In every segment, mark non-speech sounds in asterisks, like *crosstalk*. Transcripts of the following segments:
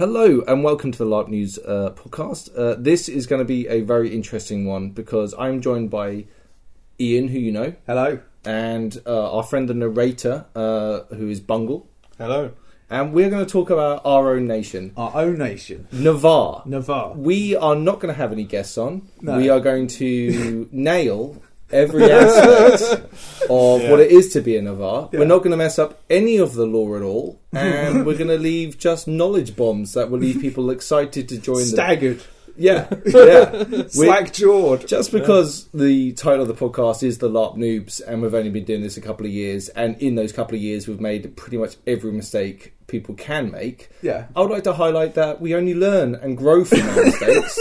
Hello and welcome to the LARP Noobs uh, podcast. Uh, this is going to be a very interesting one because I'm joined by Ian, who you know, Hello. and uh, our friend the narrator, uh, who is Bungle. Hello. And we're going to talk about our own nation, Our own nation. Navarr. Navarr. We are not going to have any guests on. No. We are going to *laughs* nail every aspect *laughs* of Yeah. what it is to be a Navarr. Yeah. We're not going to mess up any of the law at all, and *laughs* we're going to leave just knowledge bombs that will leave people excited to join the Staggered. Yeah, *laughs* yeah. We- Slack jawed. just because the title of the podcast is the LARP Noobs, and we've only been doing this a couple of years, and in those couple of years, we've made pretty much every mistake people can make. Yeah. I would like to highlight that we only learn and grow from our mistakes.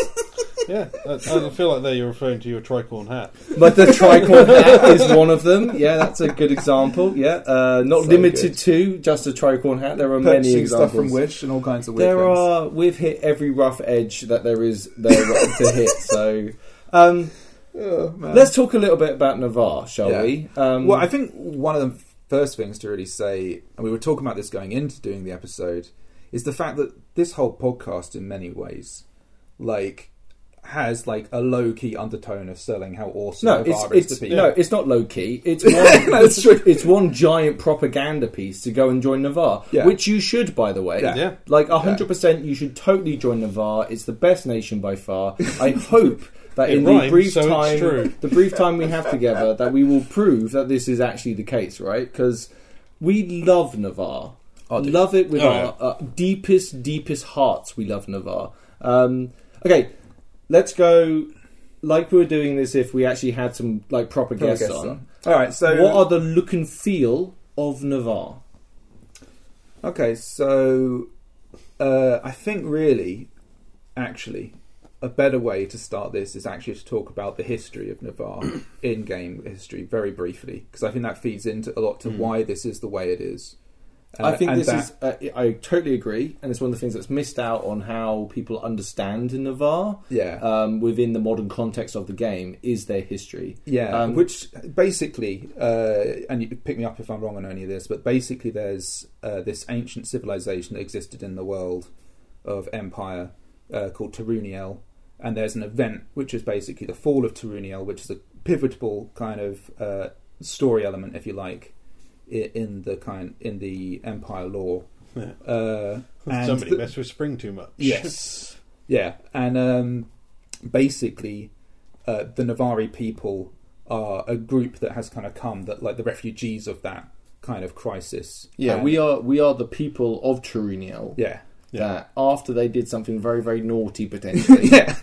Yeah, I, I feel like there you're referring to your tricorn hat. But the tricorn *laughs* hat is one of them. Yeah, that's a good example. Yeah, uh, not So limited good. to just a tricorn hat. There are many Purchasing examples. stuff from Wish and all kinds of weird there things. are. We've hit every rough edge that there is there to hit. *laughs* So. Um, Oh, man. Let's talk a little bit about Navarr, shall Yeah. we? Um, well, I think one of the first things to really say, and we were talking about this going into doing the episode, is the fact that this whole podcast, in many ways, like, has like a low key undertone of selling how awesome no, Navarr it's, is it's to people. no, it's not low key. It's *laughs* one, That's true. it's one giant propaganda piece to go and join Navarr, Yeah. which you should, by the way. Yeah. Yeah. Like hundred percent, you should totally join Navarr. It's the best nation by far. *laughs* I hope that It in the brief so time, the brief time we have *laughs* together, that we will prove that this is actually the case, right? Because we love Navarr. I love it with Oh, our uh, deepest, deepest hearts. We love Navarr. Um, okay, let's go. Like we were doing this if we actually had some like proper guests, guests on. on. All right, so what are the look and feel of Navarr? Okay, so uh, I think really, actually, a better way to start this is actually to talk about the history of Navarr *coughs* in game history very briefly, because I think that feeds into a lot to why this is the way it is. And- I think this that- is. Uh, I totally agree, and it's one of the things that's missed out on how people understand Navarr yeah, um, within the modern context of the game is their history. yeah, um, which basically, uh, and you pick me up if I'm wrong on any of this, but basically, there's uh, this ancient civilization that existed in the world of empire uh, called Terunael, and there's an event which is basically the fall of Terunael, which is a pivotal kind of uh, story element, if you like, in the kind in the empire lore. Yeah. Uh, *laughs* and Somebody the- messed with spring too much. Yes. *laughs* Yeah, and um, basically, uh, the Navari people are a group that has kind of come that like the refugees of that kind of crisis. Yeah, And- we are. We are the people of Terunael. Yeah, Yeah. That after they did something very, very naughty, potentially. *laughs* yeah,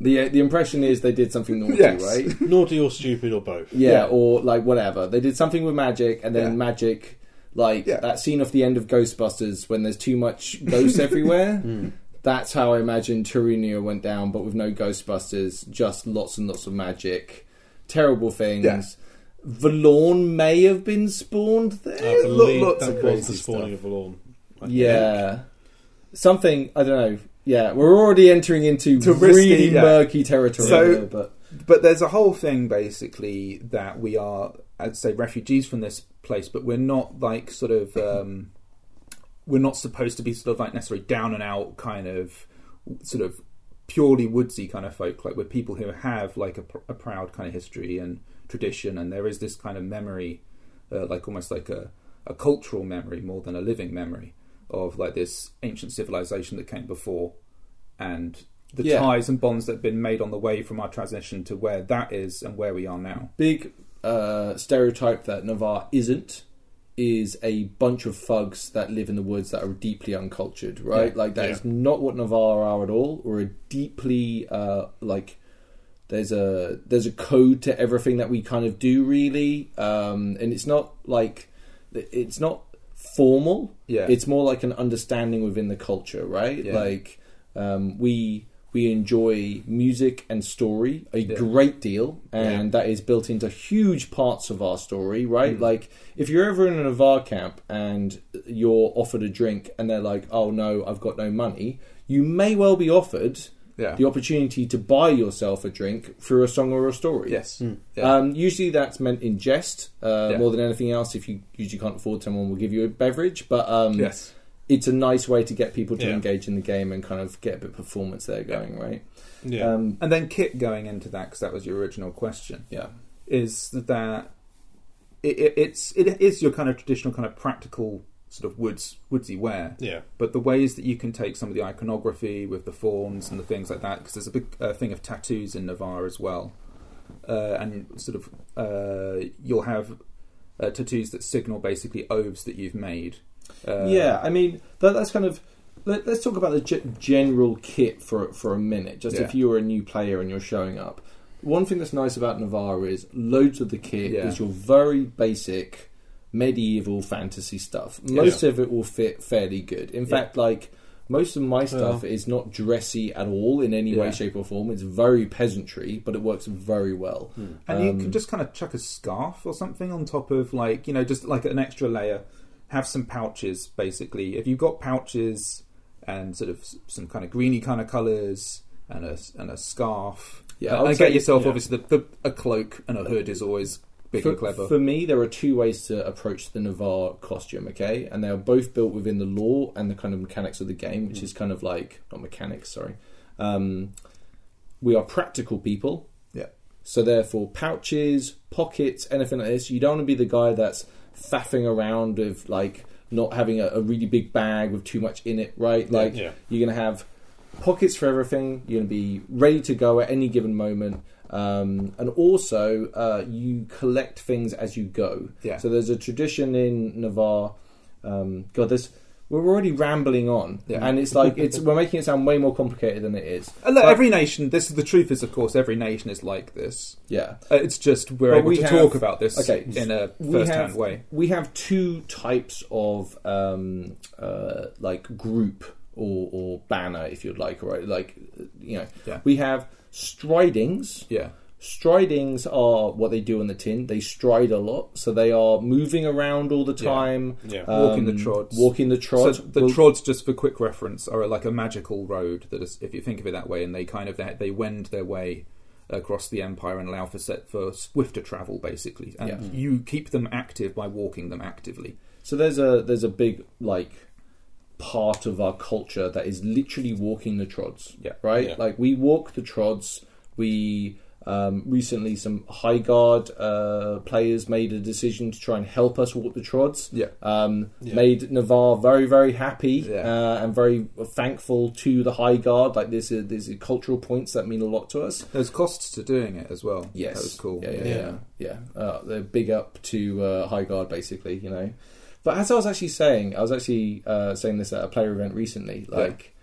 The uh, the impression is they did something naughty, Yes. right? *laughs* Naughty or stupid or both. Yeah, Yeah. or like whatever. They did something with magic, and then Yeah. magic, like Yeah. that scene of the end of Ghostbusters when there's too much ghosts *laughs* everywhere. That's how I imagine Turunia went down, but with no Ghostbusters, just lots and lots of magic, terrible things. Yeah. Vallorn may have been spawned there. I believe lots that of was crazy the spawning stuff. of a lawn. I think. Yeah. Something I don't know. Yeah, we're already entering into To risky, really yeah. murky territory. So- here, but but there's a whole thing basically that we are, I'd say, refugees from this place, but we're not like sort of, um, we're not supposed to be sort of like necessarily down and out kind of, sort of purely woodsy kind of folk. Like we're people who have like a, pr- a proud kind of history and tradition, and there is this kind of memory, uh, like almost like a, a cultural memory more than a living memory of like this ancient civilization that came before, and the Yeah. ties and bonds that have been made on the way from our transition to where that is and where we are now. big uh, stereotype that Navarr isn't is a bunch of thugs that live in the woods that are deeply uncultured, right? Yeah. Like that Yeah. is not what Navarr are at all. We're a deeply uh, like there's a there's a code to everything that we kind of do really, um, and it's not like it's not formal. Yeah. It's more like an understanding within the culture, right? Yeah. Like um, we we enjoy music and story a Yeah. great deal, and that is built into huge parts of our story, right? Mm. Like if you're ever in a Navarr camp and you're offered a drink, and they're like, "Oh no, I've got no money," you may well be offered Yeah. the opportunity to buy yourself a drink through a song or a story. yes. Mm. Yeah. Um, usually that's meant in jest uh, Yeah. more than anything else. If you usually can't afford, someone will give you a beverage. But um, yes. it's a nice way to get people to Yeah. engage in the game and kind of get a bit of performance there going, right? Yeah. Um, And then kit going into that because that was your original question yeah. is that it, it, it's it is your kind of traditional kind of practical sort of woods woodsy wear, yeah. but the ways that you can take some of the iconography with the forms and the things like that because there's a big uh, thing of tattoos in Navarr as well, uh, and sort of uh, you'll have uh, tattoos that signal basically oaths that you've made. Uh, yeah, I mean that, that's kind of. Let, us talk about the ge- general kit for for a minute. Just if you're a new player and you're showing up, one thing that's nice about Navarr is loads of the kit Yeah. is your very basic medieval fantasy stuff. Most of it will fit fairly good. In Yeah. fact, like most of my stuff is not dressy at all in any way, Yeah. shape, or form. It's very peasantry, but it works very well. And you Um, can just kind of chuck a scarf or something on top of, like, you know, just like an extra layer. Have some pouches, basically. If you've got pouches and sort of s- some kind of greeny kind of colours and a, and a scarf, Yeah, I uh, would and say- get yourself, yeah. obviously, the, the, a cloak and a hood is always big for, and clever. For me, there are two ways to approach the Navarr costume, okay? And they are both built within the lore and the kind of mechanics of the game, Mm. which is kind of like, not mechanics, sorry. Um, we are practical people. Yeah. So therefore, pouches, pockets, anything like this, you don't want to be the guy that's faffing around with, like, not having a, a really big bag with too much in it, right? Like, yeah. you're going to have pockets for everything. You're going to be ready to go at any given moment. Um, and also, uh, you collect things as you go. Yeah. So there's a tradition in Navarr. Um, God, this we're already rambling on, Yeah. and it's like it's we're making it sound way more complicated than it is. And look, But- every nation, this is the truth is, of course, every nation is like this. Yeah. Uh, it's just we're Well, able we to have- talk about this okay, in a first-hand way. We have two types of um, uh, like group or, or banner, if you'd like, right? Like you know, Yeah. we have stridings. Yeah. Stridings are what they do on the tin. They stride a lot, so they are moving around all the Yeah. time. Yeah. Walking the um, trods. Walking the trod. So the Well, trods, just for quick reference, are like a magical road that is, if you think of it that way, and they kind of they, they wend their way across the empire and allow for set for swifter travel, basically. And Yeah. you keep them active by walking them actively. So there's a there's a big like part of our culture that is literally walking the trods. Yeah. Right? Yeah. Like we walk the trods. We um, recently some high guard uh, players made a decision to try and help us walk the trods. Yeah. Um, Yeah. Made Navarr very very happy Yeah. uh, and very thankful to the high guard. Like there's a, there's a cultural points that mean a lot to us. There's costs to doing it as well. Yes, that was cool. Yeah, yeah, Yeah. yeah. yeah. Uh, they're big up to uh, High Guard, basically. You know, but as I was actually saying, I was actually uh, saying this at a player event recently. Like,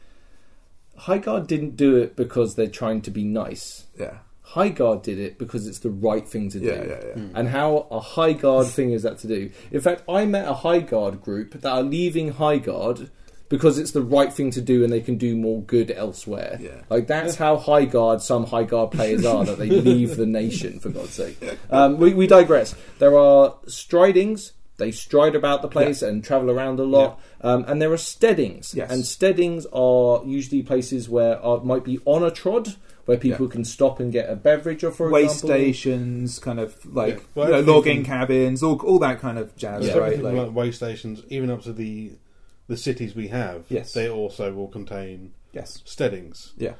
High Guard didn't do it because they're trying to be nice. yeah, High Guard did it because it's the right thing to do. yeah, yeah. yeah. And how a high guard thing is that to do? In fact, I met a high guard group that are leaving high guard because it's the right thing to do and they can do more good elsewhere. Yeah. Like that's how high guard some high guard players are that they *laughs* leave the nation for God's sake. Um, we, we digress. There are stridings. They stride about the place and travel around a lot. Um, and there are steadings. Yes. And steadings are usually places where uh, might be on a trod where people can stop and get a beverage or for Way example. stations, kind of like Yeah. Well, you know, logging from- cabins, all all that kind of jazz, Yeah. Right? Like, like way stations, even up to the the cities we have, Yes. they also will contain yes, steadings. yeah,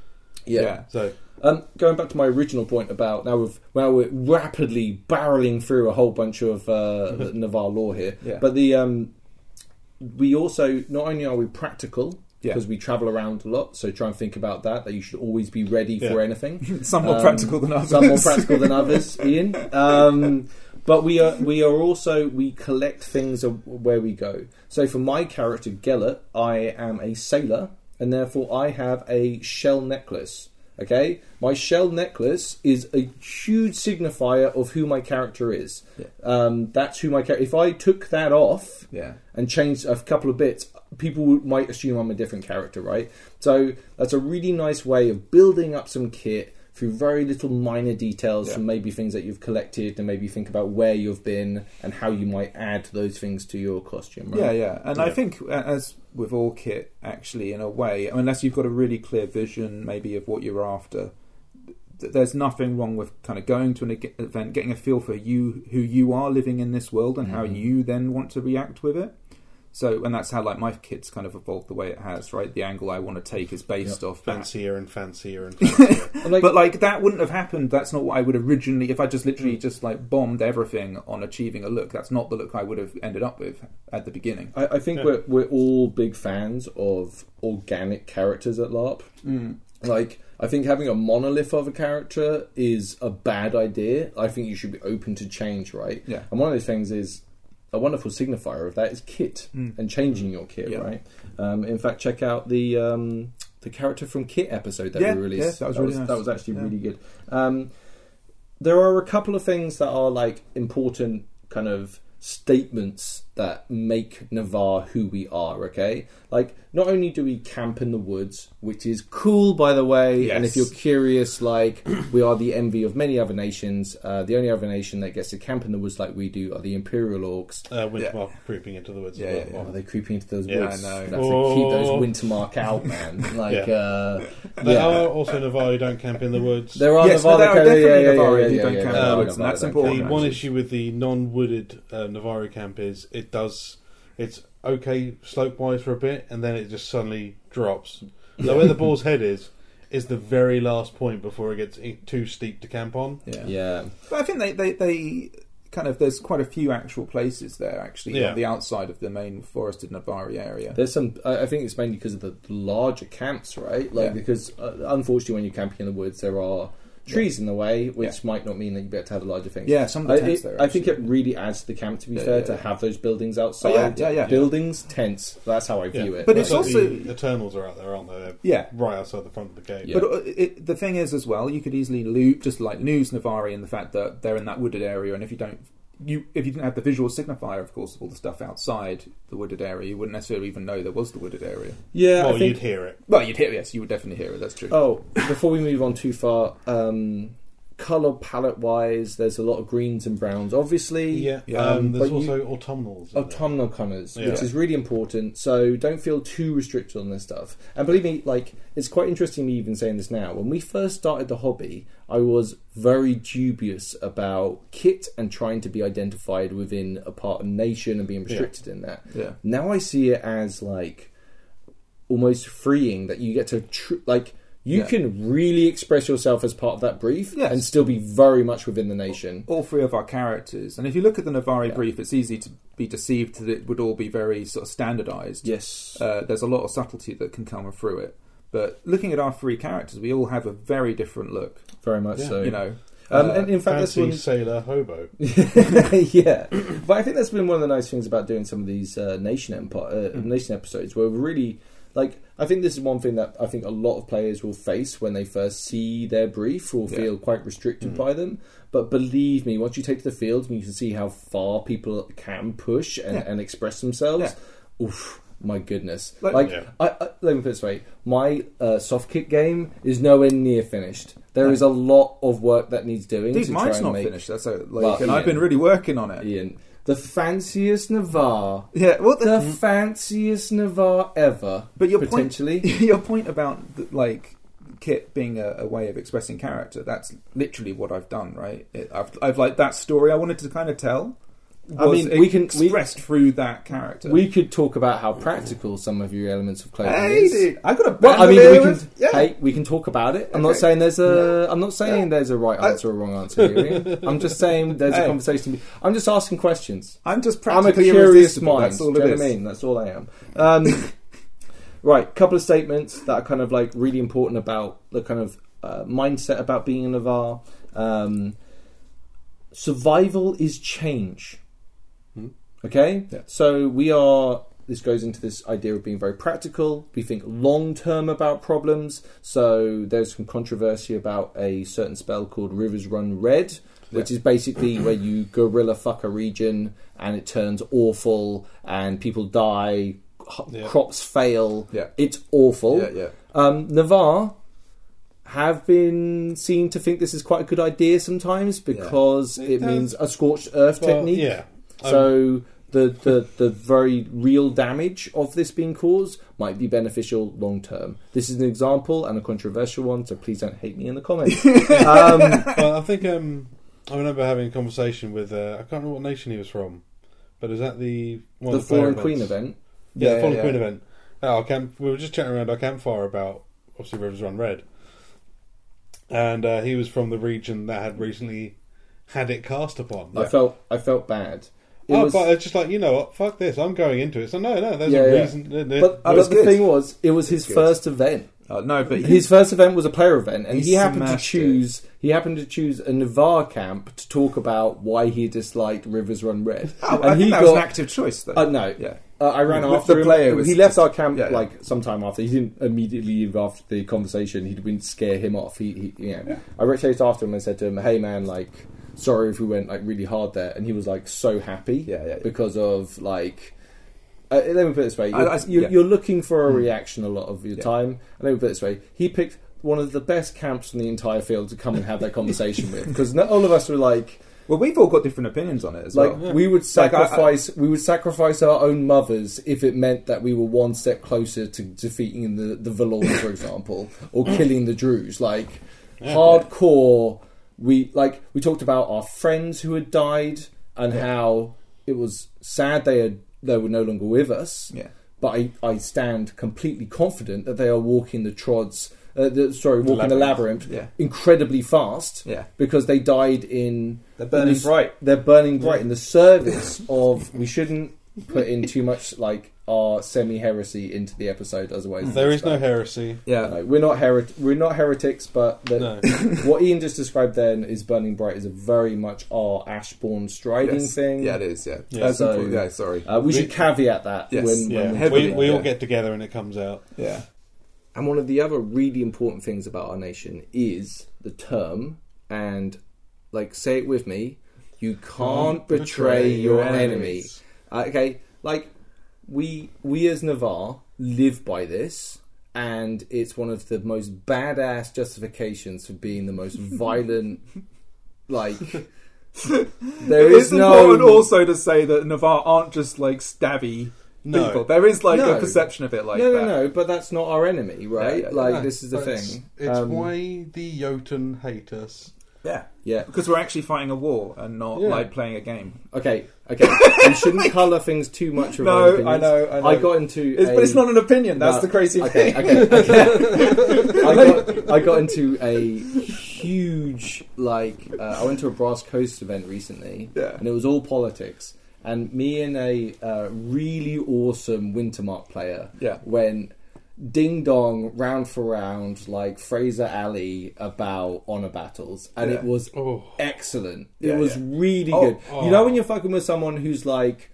Yeah. So Um, going back to my original point about now we've now we're rapidly barreling through a whole bunch of uh, *laughs* Navarr law here, Yeah. but the um, we also not only are we practical Yeah. because we travel around a lot, so try and think about that that you should always be ready for anything. *laughs* some more Um, practical than others. Some more practical than others, *laughs* Ian. Um, but we are we are also we collect things where we go. So for my character Gellert, I am a sailor, and therefore I have a shell necklace. Okay, my shell necklace is a huge signifier of who my character is. Yeah. Um, that's who my character. If I took that off, yeah, and changed a couple of bits, people might assume I'm a different character, right? So that's a really nice way of building up some kit through very little minor details Yeah. from maybe things that you've collected and maybe think about where you've been and how you might add those things to your costume, right? yeah, yeah. And I think, uh, as with all kit, actually, in a way, unless you've got a really clear vision, maybe of what you're after, there's nothing wrong with kind of going to an event, getting a feel for you, who you are living in this world, and how Mhm. you then want to react with it. So, and that's how like my kit's kind of evolved the way it has, right? The angle I want to take is based off that. Fancier and fancier and *laughs* fancier. Like, but like that wouldn't have happened. That's not what I would originally. If I just literally just like bombed everything on achieving a look, that's not the look I would have ended up with at the beginning. I, I think Yeah. we're we're all big fans of organic characters at LARP. Mm. Like, I think having a monolith of a character is a bad idea. I think you should be open to change, right? Yeah. And one of those things is a wonderful signifier of that is kit Mm. and changing your kit, Yeah. right? Um, in fact, check out the um, the character from Kit episode that Yeah, we released. that was really nice. that was actually Yeah. really good. Um, there are a couple of things that are like important kind of statements that make Navarr who we are, okay? Like, not only do we camp in the woods, which is cool, by the way, yes. and if you're curious, like, *clears throat* we are the envy of many other nations. Uh, the only other nation that gets to camp in the woods like we do are the Imperial Orcs. uh, Wintermark Yeah. creeping into the woods. Yeah, as yeah. Oh, are they creeping into those woods? Yeah, woods? I know. That's to keep those Oh. Wintermark out, man. *laughs* Like, Yeah. uh, There are also Navarr who don't camp in the woods. There are Yes, no, Navarr there are that- yeah, definitely yeah, yeah, Navarr yeah, who yeah, don't yeah, camp yeah, in the woods, and that's important. the one issue with the non-wooded uh, Navarro camp is it does it's okay slope wise for a bit and then it just suddenly drops. *laughs* Now where the boar's head is is the very last point before it gets too steep to camp on. Yeah. Yeah. But I think they, they, they kind of there's quite a few actual places there actually Yeah. on the outside of the main forested Navari area. There's some. I I think it's mainly because of the larger camps, right? Like Yeah. because uh, unfortunately, when you're camping in the woods, there are trees in the way, which might not mean that you get to have a larger thing. Yeah, some of the I, tents it- there. I think it really adds to the camp. To be Yeah, fair, yeah, to yeah. have those buildings outside. Oh, yeah, yeah, yeah. Buildings, tents. That's how I view Yeah. it. But Like it's also- the Eternals are out there, aren't they? They're yeah. right outside the front of the gate. Yeah. But uh, it, the thing is, as well, you could easily loop just like news Navari and the fact that they're in that wooded area, and if you don't, you if you didn't have the visual signifier, of course, of all the stuff outside the wooded area, you wouldn't necessarily even know there was the wooded area. yeah, well, think. you'd hear it. Well, you'd hear, yes, you would definitely hear it. That's true. Oh, before we move on too far, um, color palette wise, there's a lot of greens and browns. Obviously, Yeah. Yeah, um, there's but you- also autumnals. in there. autumnal colours, Yeah. which is really important. So don't feel too restricted on this stuff. And believe me, like it's quite interesting me even saying this now. When we first started the hobby, I was very dubious about kit and trying to be identified within a part of nation and being restricted in that. Yeah. Now I see it as like almost freeing that you get to tr- like. You Yeah. can really express yourself as part of that brief Yes. and still be very much within the nation. all three of our characters. And if you look at the Navari Yeah. brief, it's easy to be deceived that it would all be very sort of standardized. Yes. Uh, there's a lot of subtlety that can come through it. But looking at our three characters, we all have a very different look. very much Yeah. so. You know, Um, Uh, and in fact, that's Fancy one, sailor hobo. *laughs* yeah, but I think that's been one of the nice things about doing some of these uh, nation empire uh, Mm. nation episodes, where we're really like. I think this is one thing that I think a lot of players will face when they first see their brief, Yeah. feel quite restricted Mm. by them. But believe me, once you take to the field and you can see how far people can push and, Yeah. and express themselves, oof, my goodness! Like- Like, Yeah. I, I, let me put it this way: my uh, soft kick game is nowhere near finished. There is a lot of work that needs doing dude, mine's and not make finished. That's a, like, Well, and I've been really working on it. Ian, the fanciest Navarr, Yeah, well, the the, mm. fanciest Navarr ever, but your point, potentially. *laughs* your point about the, like kit being a, a way of expressing character—that's literally what I've done. Right? It, I've, I've like that story I wanted to kind of tell. I mean, we can- we- expressed through that character. we could talk about how practical some of your elements of clothing hey, is. dude, I got a Well, I mean, we can. with- yeah. Hey, we can talk about it. I'm not saying there's a. am not saying Yeah. there's a right I- answer or wrong answer here. *laughs* I'm just saying there's a conversation. I'm just asking questions. I'm just I'm a curious mind. That's all Do you know what I mean? That's all I am. Um, *laughs* right, couple of statements that are kind of like really important about the kind of uh, mindset about being a Navarr. Um, survival is change. Okay, Yeah. so we are. This goes into this idea of being very practical. We think long term about problems. So there's some controversy about a certain spell called Rivers Run Red, which is basically where you gorilla fuck a region and it turns awful and people die, Yeah. crops fail. Yeah. It's awful. Yeah, yeah. Um, Navarr have been seen to think this is quite a good idea sometimes because It it, means a scorched earth Well, technique. yeah. Um, So the, the the very real damage of this being caused might be beneficial long term. This is an example and a controversial one, so please don't hate me in the comments. *laughs* um, well, I think um, I remember having a conversation with uh, I can't remember what nation he was from, but it was at the one the of the player Fallen Queen event. Yeah, Yeah, the Fallen yeah. Queen event. At our camp, we were just chatting around our campfire about obviously Rivers Run Red, and uh, he was from the region that had recently had it cast upon. I felt I felt bad. It oh, was- but it's just like you know what? Fuck this! I'm going into it. So no, no, there's Yeah, a yeah. reason. but, but the good. thing was, it was his It's good. first event. Uh, no, but he, His first event was a player event, and He he, happened to smashed it. choose. He happened to choose a Navarr camp to talk about why he disliked Rivers Run Red. Oh, and I think he that got, was an active choice, though. Uh, no, Yeah. Uh, I ran With after the him. player was he left just- our camp yeah, yeah. like sometime after. He didn't immediately leave after the conversation. He didn't scare him off. He, he you know, Yeah. I went chased after him and said to him, "Hey man, like, sorry if we went like really hard there." And he was like so happy, Yeah, yeah, yeah. because of like. Uh, let me put it this way: you're, I- you're, yeah. you're looking for a Mm. reaction a lot of your Yeah. time. And let me put it this way: he picked one of the best camps in the entire field to come and have that conversation with, because not all of us were like, well, we've all got different opinions on it as like well. we would Like, I- I- sacrifice we would sacrifice our own mothers if it meant that we were one step closer to defeating the the Vallorn, for example, or *coughs* killing the Druj. Like hardcore, we like we talked about our friends who had died and how it was sad they had they were no longer with us. Yeah. But I, I stand completely confident that they are walking the trods. Uh, the, sorry, walking the labyrinth Yeah. incredibly fast Yeah. because they died in They're burning in the s- bright. They're burning bright in the service of. We shouldn't put in too much like our semi heresy into the episode as a way. there is describe no heresy. Yeah. no, we're not heret- we're not heretics, but the, No. *laughs* what Ian just described then is burning bright is a very much our Ashbourne striding Yes. thing. Yeah, it is. Yeah. Yeah. That's So- important. yeah. Sorry. Uh, we We- should caveat that Yes. when, Yeah, when we Heavily, we, we all yeah. get together and it comes out. Yeah. And one of the other really important things about our nation is the term, and like, say it with me you can't betray, your enemy. Uh, okay, like, we, we as Navarr live by this, and it's one of the most badass justifications for being the most *laughs* violent, like. *laughs* There it is is no important also to say that Navarr aren't just like stabby No. people. There is like No. a perception of it like no, that. no, no, but that's not our enemy, right? yeah, yeah. like No, this is the but it's- thing. It's Um, why the Jotun hate us. Yeah. yeah. Because we're actually fighting a war and not Yeah. like playing a game. Okay, okay. we shouldn't *laughs* colour things too much. With No, our opinions. I know, I got into. It's, a, but it's not an opinion. That's No. the crazy Okay, thing. okay, okay. *laughs* I got I got into a huge like uh, I went to a Brass Coast event recently, Yeah. and it was all politics. And me and a uh, really awesome Wintermark player Yeah. went ding dong round for round like Frazier Ali about honor battles, and Yeah. it was Oh, excellent. Yeah, it was yeah. really Oh, good. oh. You know when you're fucking with someone who's like,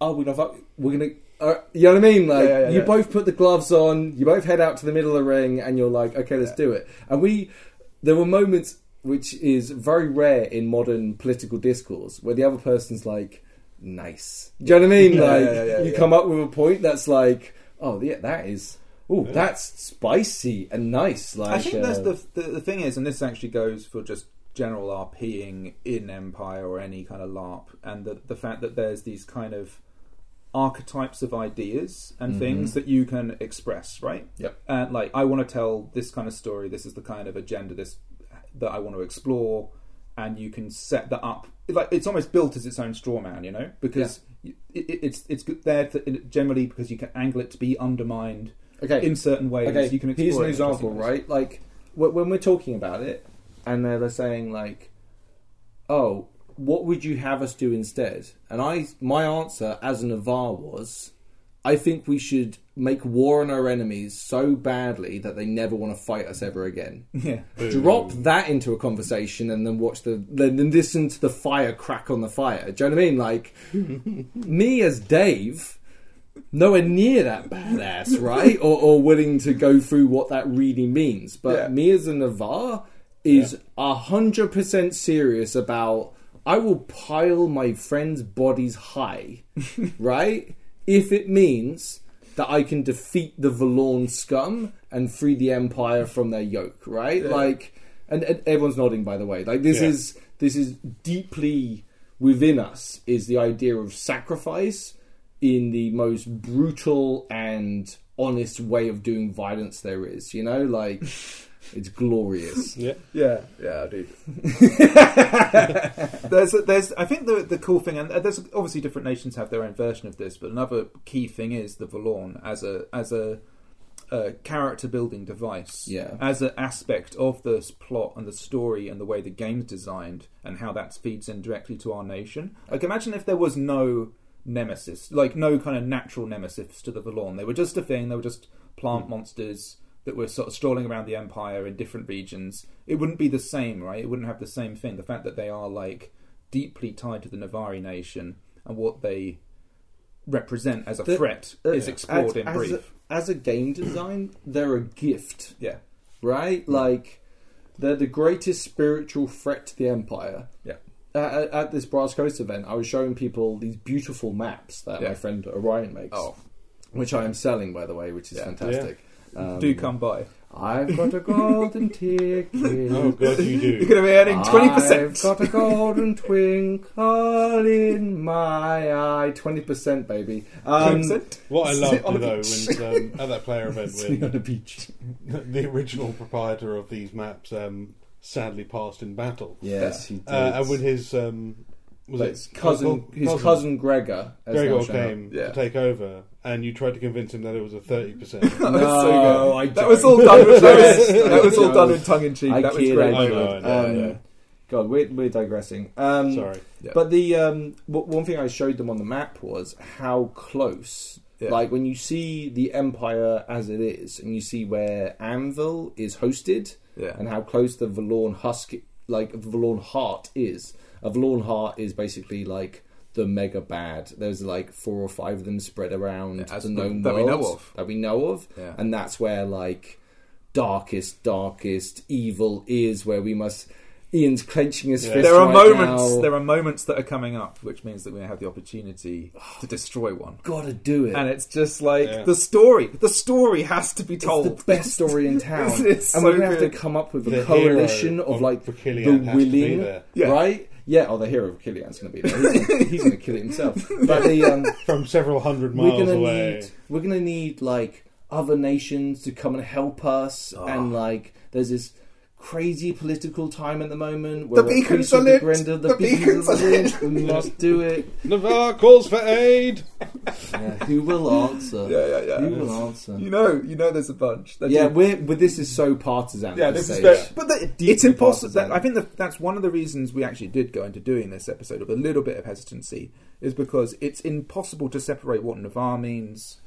"Oh, we're gonna fuck, we're gonna," uh, you know what I mean? Like you both put the gloves on, you both head out to the middle of the ring, and you're like, "Okay, let's do it." And we, there were moments which is very rare in modern political discourse where the other person's like, "Nice," do you know what I mean? Like you come up with a point that's like, "Oh, yeah, that is." Oh, that's spicy and nice. Like I think that's uh, the, the the thing is, and this actually goes for just general RPing in Empire or any kind of LARP, and the the fact that there's these kind of archetypes of ideas and Mhm. things that you can express, right? Yep. And like, I want to tell this kind of story. This is the kind of agenda this that I want to explore, and you can set that up. Like, it's almost built as its own straw man, you know, because. It, it, it's it's good there to, generally because you can angle it to be undermined okay. in certain ways. Okay, you can here's an example, right? Like when we're talking about it, and they're, they're saying like, "Oh, what would you have us do instead?" And I, my answer as an Navarr was, I think we should make war on our enemies so badly that they never want to fight us ever again. *laughs* Yeah. Drop that into a conversation and then watch the then then listen to the fire crack on the fire. Do you know what I mean? Like *laughs* me as Dave, nowhere near that badass, right? or, or willing to go through what that really means. But Yeah. me as a Navarr is a hundred percent serious about. I will pile my friends' bodies high, *laughs* right? If it means that I can defeat the Vallorn scum and free the Empire from their yoke, right? Yeah. Like, and, and everyone's nodding, by the way. Like, this Yeah. is this is deeply within us is the idea of sacrifice in the most brutal and honest way of doing violence there is. You know, like *laughs* it's glorious. *laughs* Yeah. Yeah, yeah, dude. *laughs* there's, there's. I think the the cool thing, and uh, there's obviously different nations have their own version of this, but another key thing is the Vallorn as a as a, a character building device. Yeah. as an aspect of this plot and the story and the way the game's designed and how that feeds in directly to our nation. Like, imagine if there was no nemesis, like no kind of natural nemesis to the Vallorn. They were just a thing. They were just plant hmm. monsters that were sort of strolling around the empire in different regions. It wouldn't be the same, right? It wouldn't have the same thing. The fact that they are like deeply tied to the Navari nation and what they represent as a The- threat Uh, is explored as, in as brief. A, as a game design, they're a gift, yeah, right? Like they're the greatest spiritual threat to the empire. yeah, At, at- at this Brass Coast event, I was showing people these beautiful maps that Yeah. my friend Orion makes, Oh, which I am selling, by the way, which is Yeah. fantastic. Um, do come by. I've got a golden *laughs* ticket. Oh god, you do. You're going to be earning twenty percent. I've percent. got a golden twinkle in my eye. Twenty percent, baby. Um, What I Sit loved on though beach. when um, at that player event *laughs* sitting on when a beach. *laughs* the original proprietor of these maps um, sadly passed in battle, Yes, he did. uh, and when his um, was But it his cousin, uncle- his cousin Gregor, has Gregor shown up. came Yeah. to take over, and you tried to convince him that it was a thirty percent. *laughs* That was No, so I good. That was all done. With, *laughs* that was, that was all done in tongue in cheek. I That was kid, great. I know. I know, Um, yeah. God, we're, we're digressing. Um, Sorry, Yeah. But the um, w- one thing I showed them on the map was how close. Yeah. Like when you see the empire as it is, and you see where Anvil is hosted, Yeah. and how close the Vallorn Husk, like the Vallorn Heart, is. A Vallorn Heart is basically like the mega bad. There's like four or five of them spread around Yeah, the the- known that we know of. that we know of, Yeah. and that's where like darkest, darkest evil is. Where we must. Ian's clenching his Yeah. fist. There are right moments. now. There are moments that are coming up, which means that we have the opportunity to destroy one. Gotta do it. And it's just like Yeah. the story. The story has to be told. It's the best story in *laughs* town, It's- it's and so we're gonna have to come up with a coalition of, of like Vakilian the has to be willing. Yeah. right? Yeah. Oh, the hero of Killian's going to be there. He's gonna, kill it himself. *laughs* But the um, *laughs* from several hundred miles we're miles gonna away. need we're gonna need like other nations to come and help us, Oh. and like there's this crazy political time at the moment The we're beacons preaching are the lit. Brenda, the, The beacons, beacons are are lit. We must do it. *laughs* Navarr calls for aid. Yeah, who will answer? Yeah, yeah, yeah. Who will answer? You know, you know, there's a bunch. That Yeah, we're, but this is so partisan. yeah. at This is very, but the, it's impossible. That, I think that that's one of the reasons we actually did go into doing this episode with a little bit of hesitancy is because it's impossible to separate what Navarr means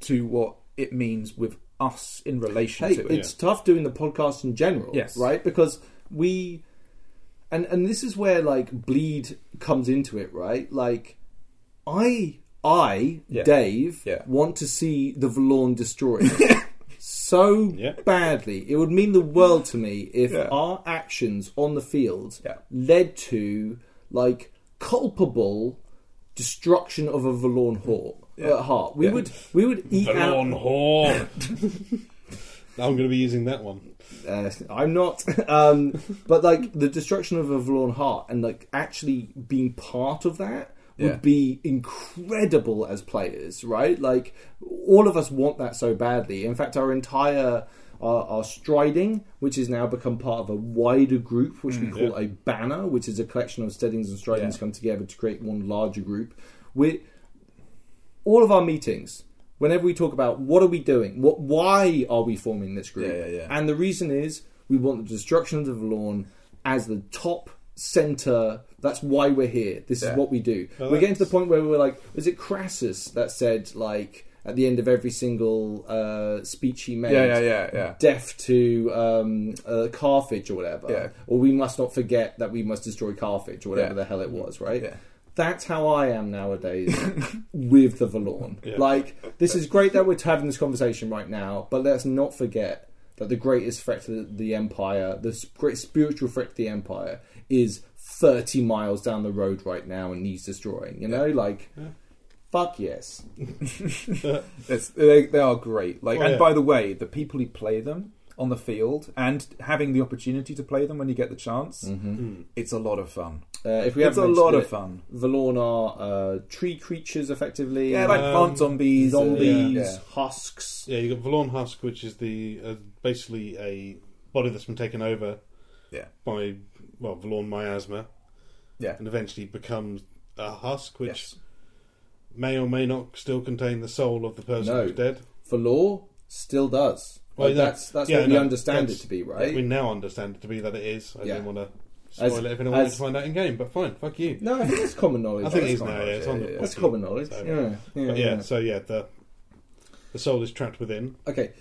to what it means with us in relation hey, to it. it's tough doing the podcast in general, Yes. right? Because we, and and this is where like bleed comes into it, right? Like, I, I, Yeah. Dave, Yeah. want to see the Vallorn destroyed. *laughs* So Yeah. badly, it would mean the world to me if Yeah. our actions on the field Yeah. led to like culpable destruction of a Vallorn heart. Yeah. Uh, heart. We Yeah. would we would eat out. Vallorn *laughs* whore. I'm going to be using that one. Uh, I'm not. *laughs* Um, but like the destruction of a Vallorn heart and like actually being part of that would Yeah. be incredible as players, right? Like all of us want that so badly. In fact, our entire our, our striding, which has now become part of a wider group, which we call a banner, which is a collection of steadings and stridings Yeah. come together to create one larger group. We all of our meetings whenever we talk about what are we doing what why are we forming this group Yeah, yeah, yeah. and the reason is we want the destruction of the Vallorn as the top center that's why we're here this Yeah. is what we do Well, we're getting to the point where we're like was it crassus that said like at the end of every single uh, speech he made yeah, yeah, yeah, yeah. deaf to um, uh, Carthage or whatever, Yeah. or we must not forget that we must destroy Carthage or whatever Yeah. the hell it was, right? Yeah. That's how I am nowadays *laughs* with the Vallorn. Yeah. Like, this is great that we're having this conversation right now, but let's not forget that the greatest threat to the Empire, the great spiritual threat to the Empire, is 30 miles down the road right now and needs destroying. You know, like, fuck yes. *laughs* It's, they, they are great. Like, Oh, and yeah. by the way, the people who play them on the field and having the opportunity to play them when you get the chance, Mm. it's a lot of fun. Uh, if we It's have a lot of fun. Vallorn are uh, tree creatures, effectively. Yeah, like Um, plant zombies, zombies, yeah. husks. Yeah, you got Vallorn Husk, which is the uh, basically a body that's been taken over Yeah. by well Vallorn miasma, Yeah. and eventually becomes a husk, which Yes. may or may not still contain the soul of the person No. who's dead. Valor still does. Well, Like, that's that's yeah, what we no, understand it to be, right? We now understand it to be that it is. I Yeah. didn't want to As- spoil it if anyone wanted as- to find out in game, but fine, fuck you. no, I think it's common *laughs* knowledge. I think it That's is now. common Yeah, it's knowledge, on the yeah. That's common knowledge. So- yeah, yeah, yeah, yeah. so yeah, the the soul is trapped within. Okay.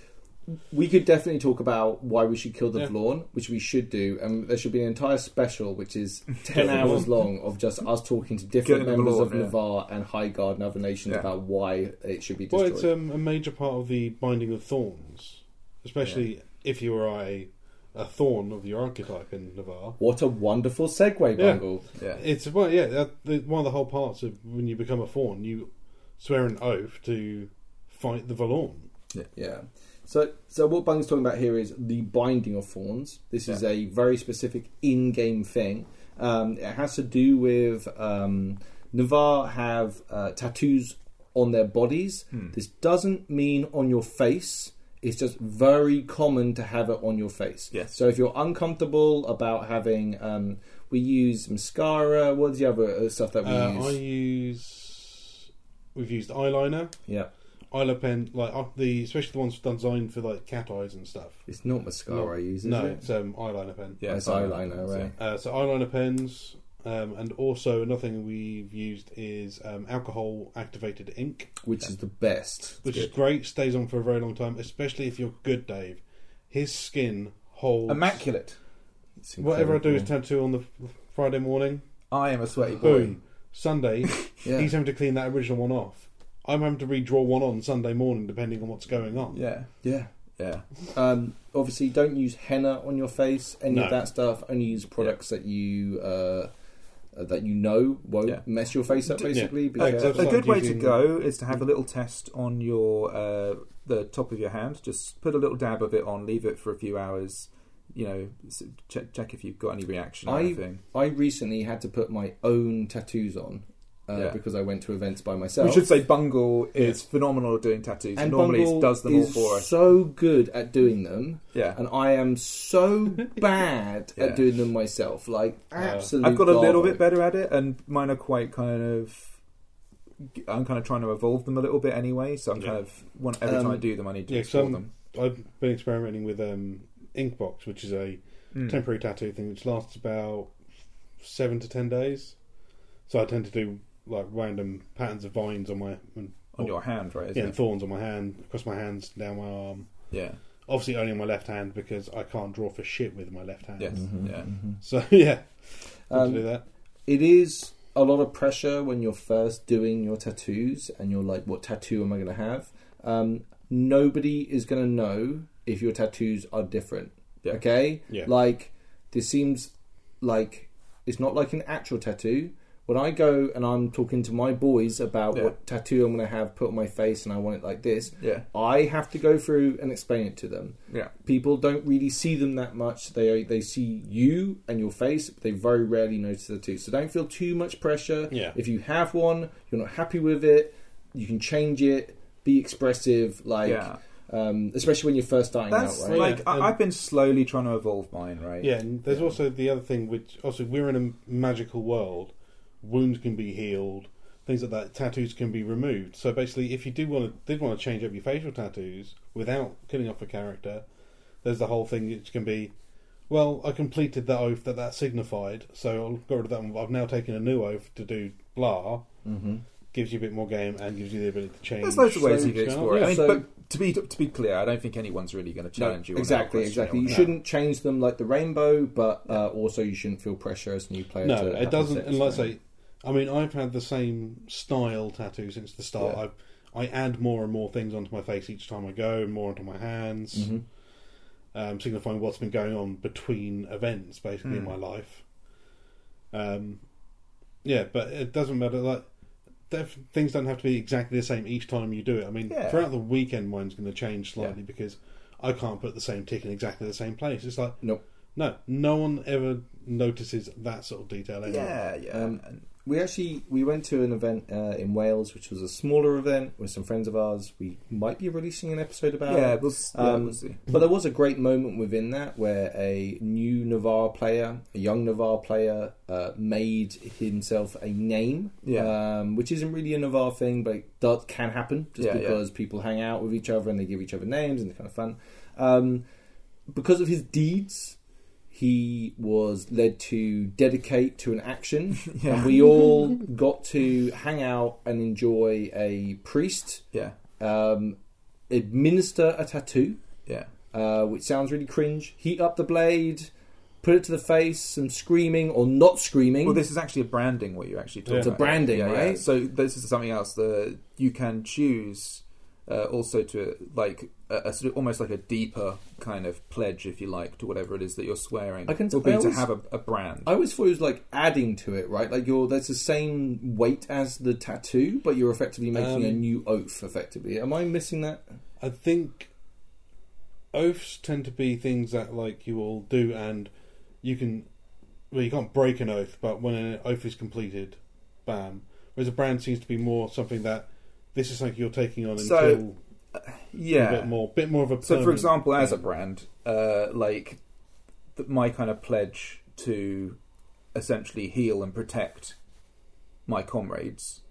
We could definitely talk about why we should kill the Yeah. Vallorn, which we should do, and there should be an entire special, which is *laughs* ten hours long, of just us talking to different Killing the members of Vallorn, yeah. Navarr and Highguard and other nations Yeah. about why it should be Well, it's um, a major part of the binding of thorns, especially if you are a a thorn of your archetype in Navarr. what a wonderful segue, Yeah. Bungle. Yeah. It's well, yeah. That, the, one of the whole parts of when you become a thorn, you swear an oath to fight the Vallorn. Yeah. yeah. So, so what Bung's talking about here is the binding of thorns. This is Yeah. a very specific in-game thing. Um, it has to do with um, Navarr have uh, tattoos on their bodies. Hmm. This doesn't mean on your face. It's just very common to have it on your face. Yes. So if you're uncomfortable about having, um, we use mascara. What's the other uh, stuff that we Uh, use? I use. We've used eyeliner, yeah, eyeliner pen, like uh, the especially the ones designed for like cat eyes and stuff. it's not mascara No. I use. Is no, it? it's um, eyeliner pen. Yeah, it's eyeliner, right? Uh, so eyeliner pens, um, and also another thing we've used is um, alcohol activated ink, Which is the best. which is great. Stays on for a very long time, especially if you're good, Dave. His skin holds Immaculate. It's Whatever I do is tattoo on the Friday morning. I am a sweaty boy. Boom. Sunday, *laughs* Yeah. he's having to clean that original one off. I'm having to redraw one on Sunday morning, depending on what's going on. Yeah. yeah. Yeah. Um, obviously, don't use henna on your face. Any No. of that stuff. Only use products that you uh, that you know won't Yeah. mess your face up. Basically, A, because I've a good way to go is to have a little test on your uh, the top of your hand. Just put a little dab of it on, leave it for a few hours. You know, check check if you've got any reaction or I- anything. I recently had to put my own tattoos on uh, Yeah. because I went to events by myself. We should say Bungle is phenomenal at doing tattoos. and Normally Bungle does them all for us. so good at doing them, Yeah. and I am so *laughs* bad Yeah. at doing them myself. Like absolutely, I've got a little bit better at it, and mine are quite kind of. I'm kind of trying to evolve them a little bit anyway, so I'm Yeah. kind of one every Um, time I do them, I need to yeah, explore some- them. I've been experimenting with um, Inkbox, which is a Mm. temporary tattoo thing, which lasts about seven to ten days. So I tend to do like random patterns of vines on my and, on your hand, right? yeah, and it? thorns on my hand, across my hands, down my arm. Yeah. Obviously, only on my left hand because I can't draw for shit with my left hand. Yes. Mhm, Yeah. mhm. So *laughs* yeah, um, Um, to do that. it is a lot of pressure when you're first doing your tattoos and you're like, what tattoo am I going to have? Um, nobody is going to know if your tattoos are different. Yeah. Okay? Yeah. Like, this seems like it's not like an actual tattoo. When I go and I'm talking to my boys about Yeah. what tattoo I'm going to have put on my face and I want it like this, Yeah. I have to go through and explain it to them Yeah. people don't really see them that much. They they see you and your face, but they very rarely notice the two. So don't feel too much pressure. Yeah. If you have one, you're not happy with it, you can change it. Be expressive, like yeah. um, especially when you're first starting That's out, right? like Yeah, I, I've been slowly trying to evolve mine, right? Yeah, and there's Yeah. also the other thing, which also we're in a magical world. Wounds can be healed, things like that. Tattoos can be removed. So basically, if you do want to did want to change up your facial tattoos without killing off a character, there's the whole thing which can be. Well, I completed that oath that that signified, so I'll got rid of that one. I've now taken a new oath to do blah. Mm-hmm. Gives you a bit more game and gives you the ability to change. There's loads of ways So you can explore it. going I mean, so- but to be to be clear, I don't think anyone's really going to challenge you. on exactly, question exactly. You not. shouldn't change them like the rainbow, but uh, also you shouldn't feel pressure as a new player. No, to it doesn't. the And same let's say, I mean, I've had the same style tattoo since the start. Yeah. I've, I add more and more things onto my face each time I go, and more onto my hands, Mhm. um, signifying what's been going on between events, basically in Hmm. my life. Um, yeah, but it doesn't matter. Like things don't have to be exactly the same each time you do it. I mean, Yeah. throughout the weekend, mine's going to change slightly because I can't put the same tick in exactly the same place. It's like Nope. no, no one ever notices that sort of detail. Anyway. Yeah, yeah. Um, We actually we went to an event uh, in Wales, which was a smaller event with some friends of ours. We might be releasing an episode about yeah, we'll, s- yeah, Um, we'll see. But there was a great moment within that where a new Navarr player, a young Navarr player, uh, made himself a name. Yeah. Um, which isn't really a Navarr thing, but it does, can happen just Yeah, because people hang out with each other and they give each other names and it's kind of fun. Um, because of his deeds, he was led to dedicate to an action, *laughs* Yeah. and we all got to hang out and enjoy a priest Yeah, um, administer a tattoo, yeah. uh, which sounds really cringe. Heat up the blade, put it to the face, some screaming or not screaming. Well, this is actually a branding. What you actually talked Yeah. It's a branding, Yeah, yeah. right? So this is something else that you can choose. Uh, also, to like a, a sort of almost like a deeper kind of pledge, if you like, to whatever it is that you're swearing. I can- will be I to have a, a brand. I always thought it was like adding to it, right? Like you're there's the same weight as the tattoo, but you're effectively making Um, a new oath. Effectively, am I missing that? I think oaths tend to be things that like you will do, and you can. Well, you can't break an oath, but when an oath is completed, bam. Whereas a brand seems to be more something that this is something you're taking on So, until a bit more, bit more of a. So, for example, as a brand, uh, like th- my kind of pledge to essentially heal and protect my comrades,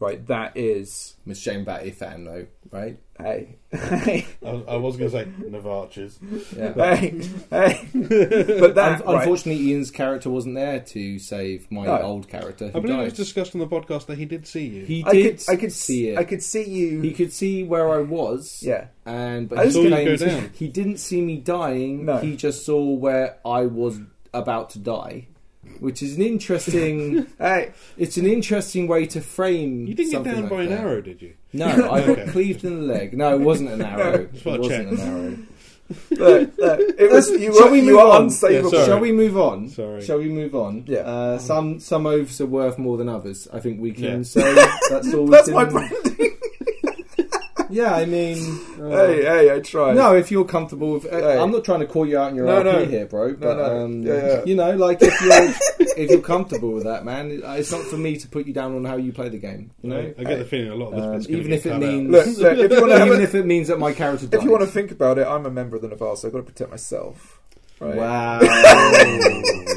right? That is, Miss Shane Batty fan though, right? hey, *laughs* hey, I, I was going to say Navarches. Yeah. hey, hey. But that, Un- right, unfortunately, Ian's character wasn't there to save my No. old character. I Who believe it was discussed on the podcast that he did see you. He I did. could, I could see it. I could see you. He could see where I was. yeah, And but I he, was Saw you go down. he didn't see me dying. No. He just saw where I was about to die, which is an interesting. *laughs* hey, it's an interesting way to frame. You didn't get down like by an arrow, did you? No, *laughs* I got Okay. cleaved in the leg. No, it wasn't an arrow. *laughs* Just it wasn't check. an arrow. look, look, it was you Shall were, we move on? Yeah. Shall we move on? Sorry. Shall we move on? Yeah. Uh, some some oaths are worth more than others. I think we can Yeah. say that's all. we That's can- my branding. Yeah, I mean, *laughs* uh, hey, hey, I try. no, if you're comfortable with, uh, Hey. I'm not trying to call you out in your No, RP no. here, bro. But no. um, Yeah, yeah. you know, like if you're *laughs* if you're comfortable with that, man, it's not for me to put you down on how you play the game. You know, I get the feeling a lot of this Um, even if it means Look, look, *laughs* if you want to even if it means that my character. if you want to think about it, I'm a member of the Navarr, so I've got to protect myself. Right? Wow,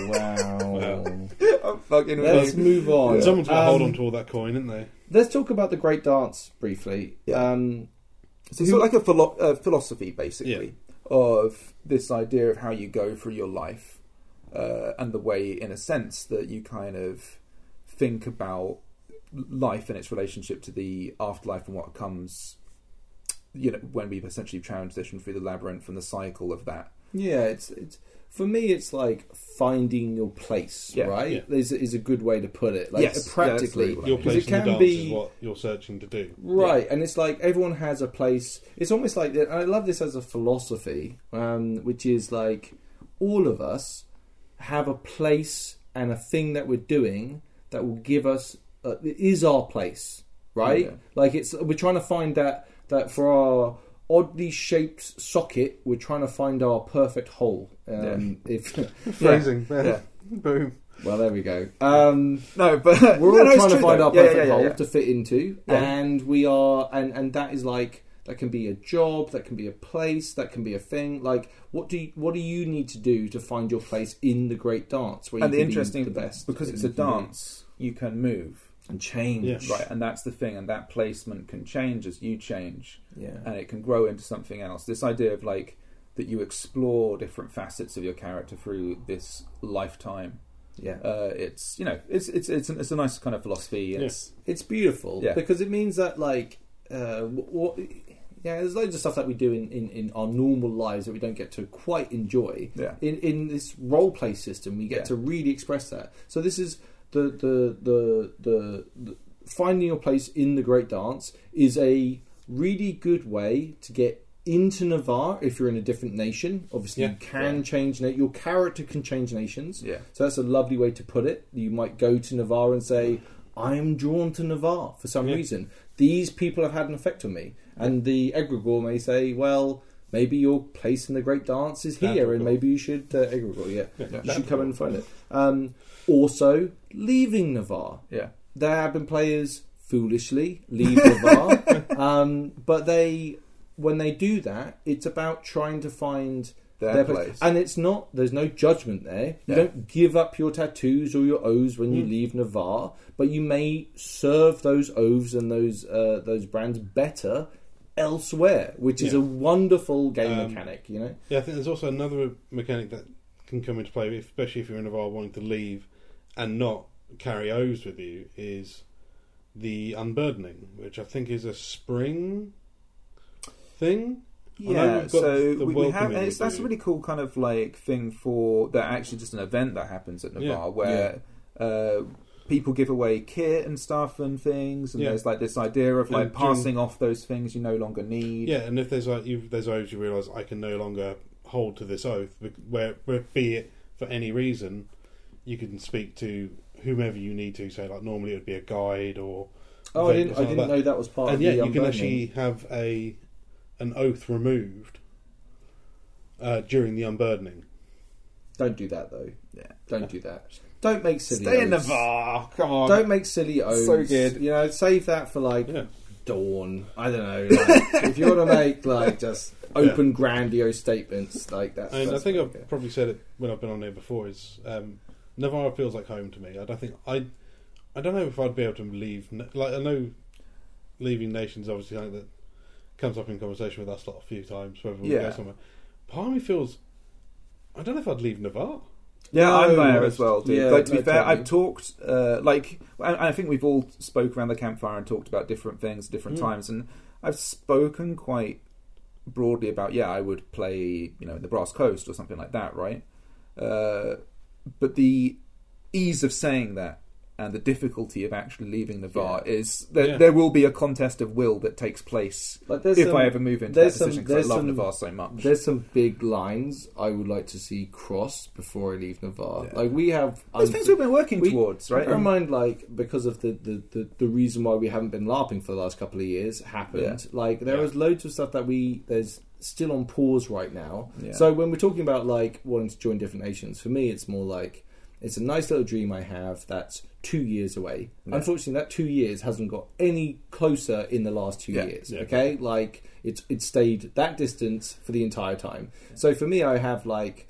wow. Wow. I'm fucking. Let's weak. move on. Someone's got to hold Um, on to all that coin, isn't they? Let's talk about the Great Dance briefly. Yeah. Um, So it's of like a philo- uh, philosophy, basically, of this idea of how you go through your life, uh, and the way, in a sense, that you kind of think about life and its relationship to the afterlife and what comes. You know, when we essentially transition through the labyrinth and the cycle of that. yeah, it's it's for me. It's like finding your place, Yeah, right? yeah. Is is a good way to put it. Like Yes, yeah, practically, really Your because place it in the can dance be is what you're searching to do. Right, and it's like everyone has a place. It's almost like that. I love this as a philosophy, um, which is like all of us have a place and a thing that we're doing that will give us uh, it is our place, right? Yeah. Like it's we're trying to find that that for our oddly shaped socket, we're trying to find our perfect hole. Um, If *laughs* *laughs* Phrasing. *laughs* Yeah. Boom. well, there we go. Um, No, but we're all no, no, trying to find though. our perfect yeah, yeah, hole yeah. to fit into, Yeah. and we are, and and that is like that can be a job, that can be a place, that can be a thing. Like, what do you, what do you need to do to find your place in the great dance? Where And the can be interesting the best because it's a you can be dance, you can move. And change, Yeah. Right, and that's the thing, and that placement can change as you change, Yeah, and it can grow into something else. This idea of like that you explore different facets of your character through this lifetime. yeah. Uh, it's you know, it's it's it's, an, it's a nice kind of philosophy. It's it's beautiful Yeah. because it means that like uh, what. Yeah, there's loads of stuff that we do in, in, in our normal lives that we don't get to quite enjoy. yeah, in in this role play system we get Yeah. to really express that so this is the the, the the the finding your place in the great dance is a really good way to get into Navarr if you're in a different nation. Obviously Yeah. you can Yeah. change na- your character can change nations. Yeah, so that's a lovely way to put it. You might go to Navarr and say I am drawn to Navarr for some Yeah. reason. These people have had an effect on me. And the egregore may say well maybe your place in the great dance is here, and maybe you should uh, yeah, Yeah. you should come and find it. Um, also, leaving Navarr. Yeah. There have been players foolishly leave Navarr, *laughs* um, but they when they do that, it's about trying to find Their pla- place. and it's not. There's no judgment there. You Yeah. don't give up your tattoos or your oaths when you Mm. leave Navarr, but you may serve those oaths and those uh, those brands better elsewhere, which is Yeah. a wonderful game Um, mechanic. You know, Yeah, I think there's also another mechanic that can come into play, especially if you're in Navarr wanting to leave and not carry O's with you, is the unburdening, which I think is a spring thing. Yeah, so we, we have. and It's, that's a really cool kind of like thing for that. Actually, just an event that happens at Navarr Yeah. where uh, people give away kit and stuff and things, and Yeah. there's like this idea of like And passing off those things you no longer need. Yeah, and if there's like you, there's oaths you realise I can no longer hold to this oath, where, where be it for any reason, you can speak to whomever you need to. So, like normally it would be a guide or oh, I didn't, I didn't like that. know that was part and of yet the you can actually have a an oath removed uh, during the unburdening. Don't do that though. Yeah. Don't do that. *laughs* Don't make silly. Stay in oaths. Navarr. Come on. Don't make silly oaths. So good. You know, save that for like Yeah, dawn. I don't know. Like, *laughs* if you want to make like just open grandiose statements like that. and I think I've get. probably said it when I've been on here before. Is um, Navarr feels like home to me. I don't think I. I don't know if I'd be able to leave. Like I know, leaving nations obviously something that comes up in conversation with us a lot a few times. Whether we Yeah. go somewhere, part of me feels. I don't know if I'd leave Navarr. Yeah, No, I'm there as well, dude. yeah, but to be no, fair, totally. I've talked uh, like, and I think we've all spoke around the campfire and talked about different things, different Mm. times, and I've spoken quite broadly about yeah, I would play you know the Brass Coast or something like that, right? Uh, but the ease of saying that and the difficulty of actually leaving Navarr is that Yeah. there will be a contest of will that takes place Like if some, I ever move into that there's some- decision because I love some- Navarr so much. There's some big lines I would like to see crossed before I leave Navarr. Yeah. Like we have. There's things we've been working we- towards, right? Bear in mind, like because of the, the, the, the reason why we haven't been LARPing for the last couple of years happened. Like there Yeah. is loads of stuff that we there's still on pause right now. Yeah. So when we're talking about like wanting to join different nations, for me it's more like it's a nice little dream I have that's two years away. Yeah. Unfortunately, that two years hasn't got any closer in the last two Yeah. years. Yeah. Okay, like it's it stayed that distance for the entire time. So for me, I have like,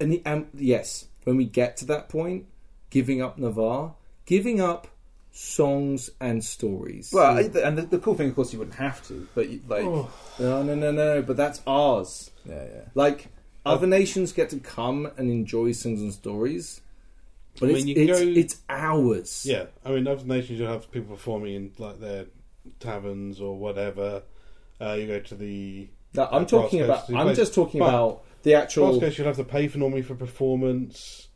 and, the, and yes, when we get to that point, giving up Navarr, giving up songs and stories. Well, and the, the cool thing, of course, you wouldn't have to, but you, like, Oh. no, no, no, no, but that's ours. yeah, yeah. Like. Other nations get to come and enjoy songs and stories, but I it's, mean, you can it's, go- it's ours. Yeah, I mean, other nations you'll have people performing in like their taverns or whatever. Uh, you go to the No, I'm talking about. You I'm play- just talking but- about the actual. Glasgow. You'll have to pay for normally for performance,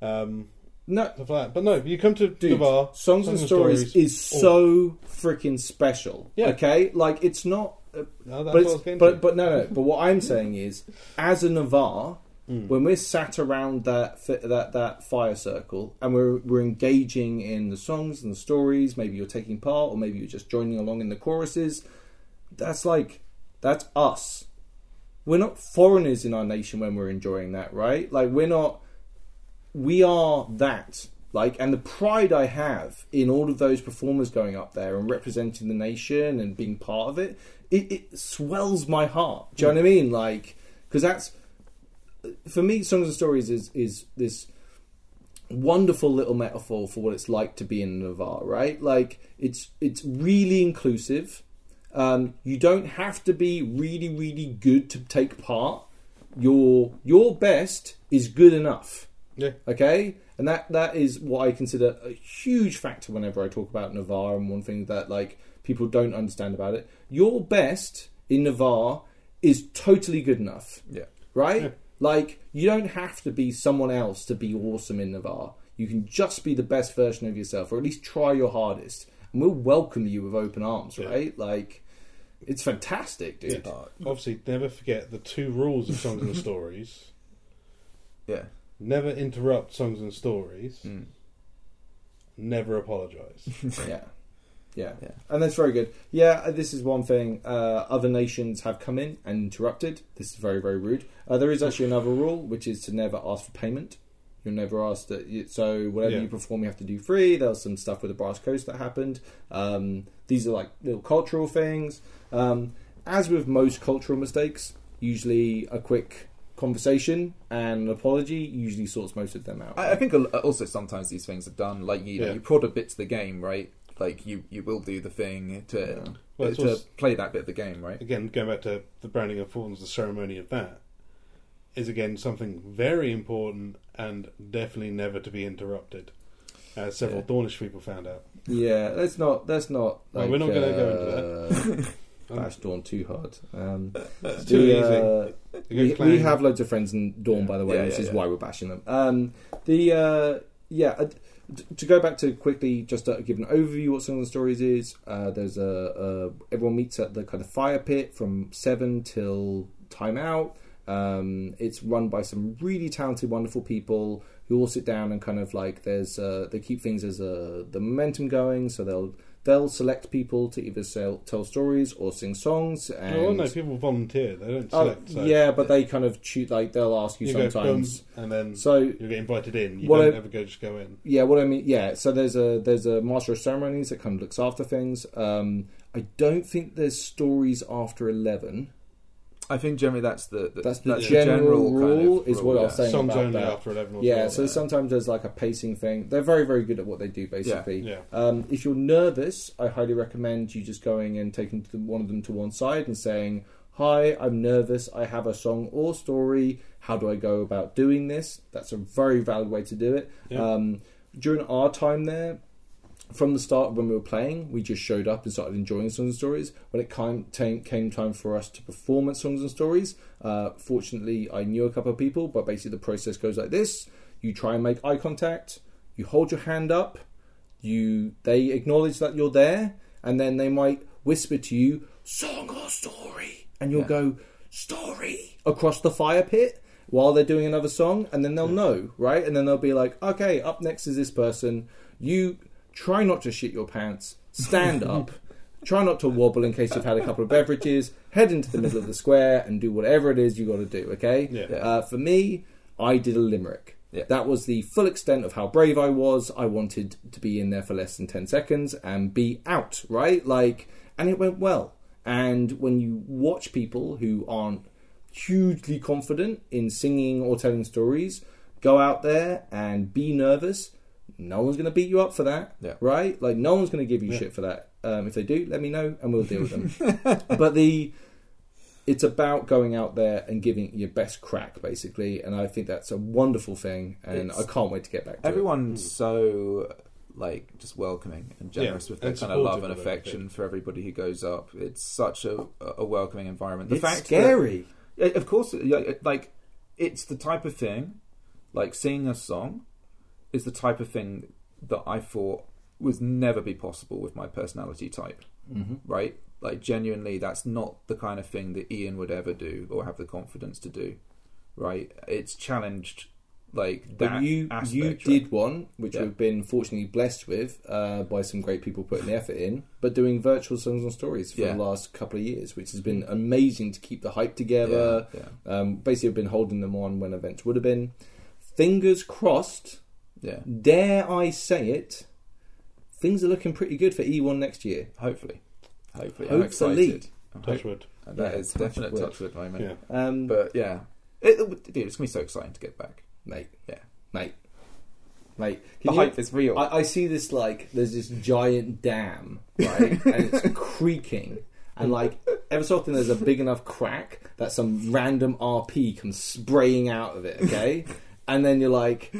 um, No, stuff like that. But no, you come to dude, Navarr. songs, and stories, is so freaking special. Yeah. Okay, like it's not. Uh, No, that's but, what I was thinking. but but no, no. But what I'm saying is, as a Navarr, Mm. when we're sat around that fi- that that fire circle and we're we're engaging in the songs and the stories, maybe you're taking part, or maybe you're just joining along in the choruses. That's like that's us. We're not foreigners in our nation when we're enjoying that, right? Like we're not. We are that. Like, and the pride I have in all of those performers going up there and representing the nation and being part of it, it, it swells my heart. Do you know what I mean? Like, because that's for me, songs and stories is is this wonderful little metaphor for what it's like to be in Navarr, right? Like it's it's really inclusive. Um, you don't have to be really really good to take part. Your your best is good enough. Yeah. Okay, and that that is what I consider a huge factor whenever I talk about Navarr. And one thing that like people don't understand about it, your best in Navarr is totally good enough Yeah. right? Yeah. Like you don't have to be someone else to be awesome in Navarr. You can just be the best version of yourself, or at least try your hardest, and we'll welcome you with open arms, Yeah. right? Like it's fantastic, dude. Yeah. Obviously, never forget the two rules of songs and *laughs* stories. Yeah. Never interrupt songs and stories. Mm. Never apologise. *laughs* Yeah. Yeah. Yeah. and that's very good. Yeah, uh, this is one thing. Uh, other nations have come in and interrupted. This is very, very rude. Uh, there is actually another rule, which is to never ask for payment. You're never asked that. You, so whatever Yeah. you perform, you have to do free. There was some stuff with the Brass Coast that happened. Um, these are like little cultural things. Um, as with most cultural mistakes, usually a quick conversation and an apology usually sorts most of them out. I, I think also sometimes these things are done like you know Yeah. you prod a bit to the game, right? Like you you will do the thing to Yeah. Well, to also- play that bit of the game, right? again, going back to the branding of Thorns, the ceremony of that is again something very important and definitely never to be interrupted, as several Yeah. Dawnish people found out. Yeah, let's not. Let's not. Well, we're not gonna go uh, into *laughs* Bash Dawn too hard. Um, It's too the, easy. uh, we, we have loads of friends in Dawn, Yeah. by the way, Yeah, which yeah, is yeah. why we're bashing them. Um, the uh, yeah. Uh, to go back to quickly, just to give an overview what some of the Stories is. Uh, there's a, a everyone meets at the kind of fire pit from seven till time out. Um, it's run by some really talented, wonderful people who all sit down and kind of like there's uh, they keep things as a the momentum going. So they'll they'll select people to either sell, tell stories or sing songs. And Oh, no, people volunteer. They don't Oh, select. so yeah, but they kind of choose like they'll ask you, you go sometimes. boom, and then So you get invited in. You don't I- ever go just go in. yeah, what I mean, yeah. So there's a there's a master of ceremonies that kind of looks after things. Um, I don't think there's stories after eleven. I think generally that's the, the That's the the general, kind rule. of is what I was yeah. saying Songs about only that. after eleven. Or Yeah, 12. so sometimes there's like a pacing thing. They're very very good at what they do, basically. yeah. Um, if you're nervous, I highly recommend you just going and taking one of them to one side and saying, "Hi, I'm nervous. I have a song or story. How do I go about doing this?" That's a very valid way to do it. Yeah. Um, during our time there, from the start when we were playing, we just showed up and started enjoying songs and stories. When it came time for us to perform at songs and stories, uh, fortunately, I knew a couple of people. But basically, the process goes like this: you try and make eye contact, you hold your hand up, you they acknowledge that you're there, and then they might whisper to you, "Song or story," and you'll Yeah. go, "Story" across the fire pit while they're doing another song, and then they'll know, right? And then they'll be like, "Okay, up next is this person. You try not to shit your pants. Stand up." *laughs* Try not to wobble in case you've had a couple of beverages. Head into the middle of the square and do whatever it is you got to do. Okay. Yeah. Yeah. Uh, for me, I did a limerick. Yeah. That was the full extent of how brave I was. I wanted to be in there for less than 10 seconds and be out, right? Like, and it went well. And when you watch people who aren't hugely confident in singing or telling stories go out there and be nervous, no one's going to beat you up for that, Yeah. right? Like, no one's going to give you Yeah. shit for that. Um, if they do, let me know and we'll deal with them. *laughs* but the it's about going out there and giving your best crack, basically. And I think that's a wonderful thing, and It's- I can't wait to get back to Everyone's so like just welcoming and generous Yeah, with their kind of love and affection for everybody who goes up. It's such a, a welcoming environment. The It's fact scary. that, of course, like it's the type of thing, like singing a song, is the type of thing that I thought would never be possible with my personality type. Mm-hmm. right? Like genuinely, that's not the kind of thing that Ian would ever do or have the confidence to do, right? It's challenged like But that you aspect, you right? did one, which Yeah. we've been fortunately blessed with uh, by some great people putting the effort in, but doing virtual songs and stories for Yeah. the last couple of years, which has been amazing to keep the hype together. Yeah, Um, basically, I've been holding them on when events would have been. Fingers crossed. Yeah, Dare I say it? Things are looking pretty good for E1 next year. hopefully, hopefully, Hopefully. I'm excited. I'm Touch hope- wood. and that Yeah, is definite touch wood. touch wood moment. Yeah. Um, But yeah, it, it- dude, it's gonna be so exciting to get back. mate, Yeah. mate, mate. The Can you- hype is real. I, I see this like there's this giant dam, right, *laughs* and it's creaking, and like ever so often there's a big enough crack that some random RP comes spraying out of it, okay, *laughs* and then you're like,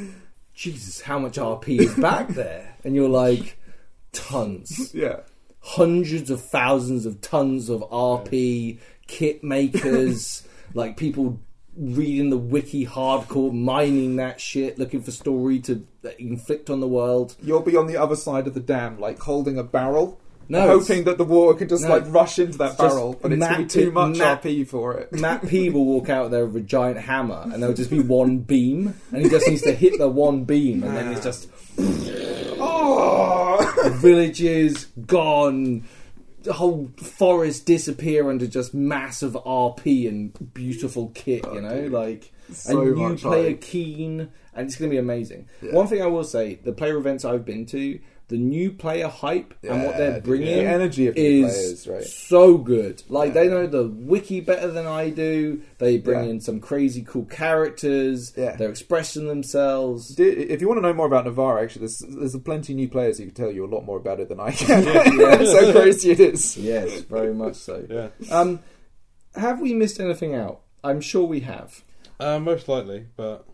Jesus, how much RP is back *laughs* there? And you're like, tons, yeah, hundreds of thousands of tons of RP kit makers, *laughs* like people reading the wiki hardcore, mining that shit, looking for story to inflict on the world. you'll be on the other side of the dam, like holding a barrel. No, hoping that the water can just No. like rush into that barrel, but it's gonna be too much Matt- RP for it. Matt P *laughs* will walk out there with a giant hammer, and there'll just be one beam, and he just needs to hit the one beam, and then it's just *laughs* Oh, villages gone, the whole forest disappear under just massive RP and beautiful kit. You know, like So and you play a keen, and it's going to be amazing. Yeah. One thing I will say: the player events I've been to, the new player hype and what they're bringing, the energy of new is players, right? so good. Like Yeah. they know the wiki better than I do. They bring Yeah. in some crazy cool characters. Yeah. They're expressing themselves. If you want to know more about Navarr, actually, there's there's plenty new players who can tell you a lot more about it than I *laughs* can. *laughs* so crazy it is. Yes, very much so. Yeah, Um, have we missed anything out? I'm sure we have. uh, most likely, but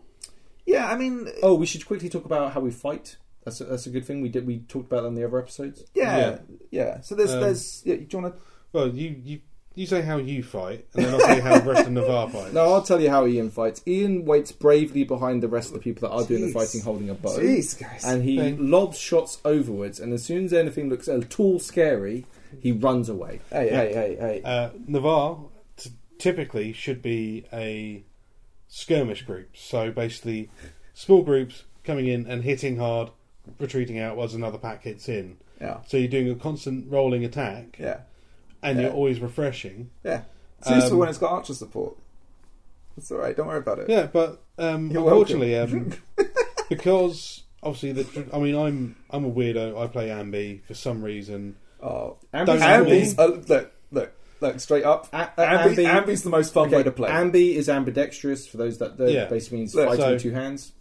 Yeah, I mean, Oh, we should quickly talk about how we fight. That's a, that's a good thing. We did. We talked about that in the other episodes. yeah, Yeah. yeah. So there's Um, there's yeah, do you want to? well, you you you say how you fight, and then I'll say how the rest of Navarr *laughs* fights. No, I'll tell you how Ian fights. Ian waits bravely behind the rest of the people that are doing the Jeez. fighting, holding a bow. Jeez, guys. and he Thing. lobs shots overwards. And as soon as anything looks at all scary, he runs away. hey, hey, hey, hey. Uh, Navarr t- typically should be a skirmish group. So basically, small groups coming in and hitting hard, retreating out as another pack hits in. yeah, So you're doing a constant rolling attack, yeah, and Yeah. you're always refreshing. yeah. It's useful Um, when it's got archer support. It's all right. Don't worry about it. Yeah, but um, You're unfortunately, um, *laughs* because obviously the I mean I'm I'm a weirdo. I play Ambi for some reason. Oh, Ambi's Ambi's uh, look, look, look. Straight up, A- Ambi, Ambi- Ambi's the most fun Okay, way to play. Ambi is ambidextrous for those that, that Yeah. basically means Look, fighting so- with two hands.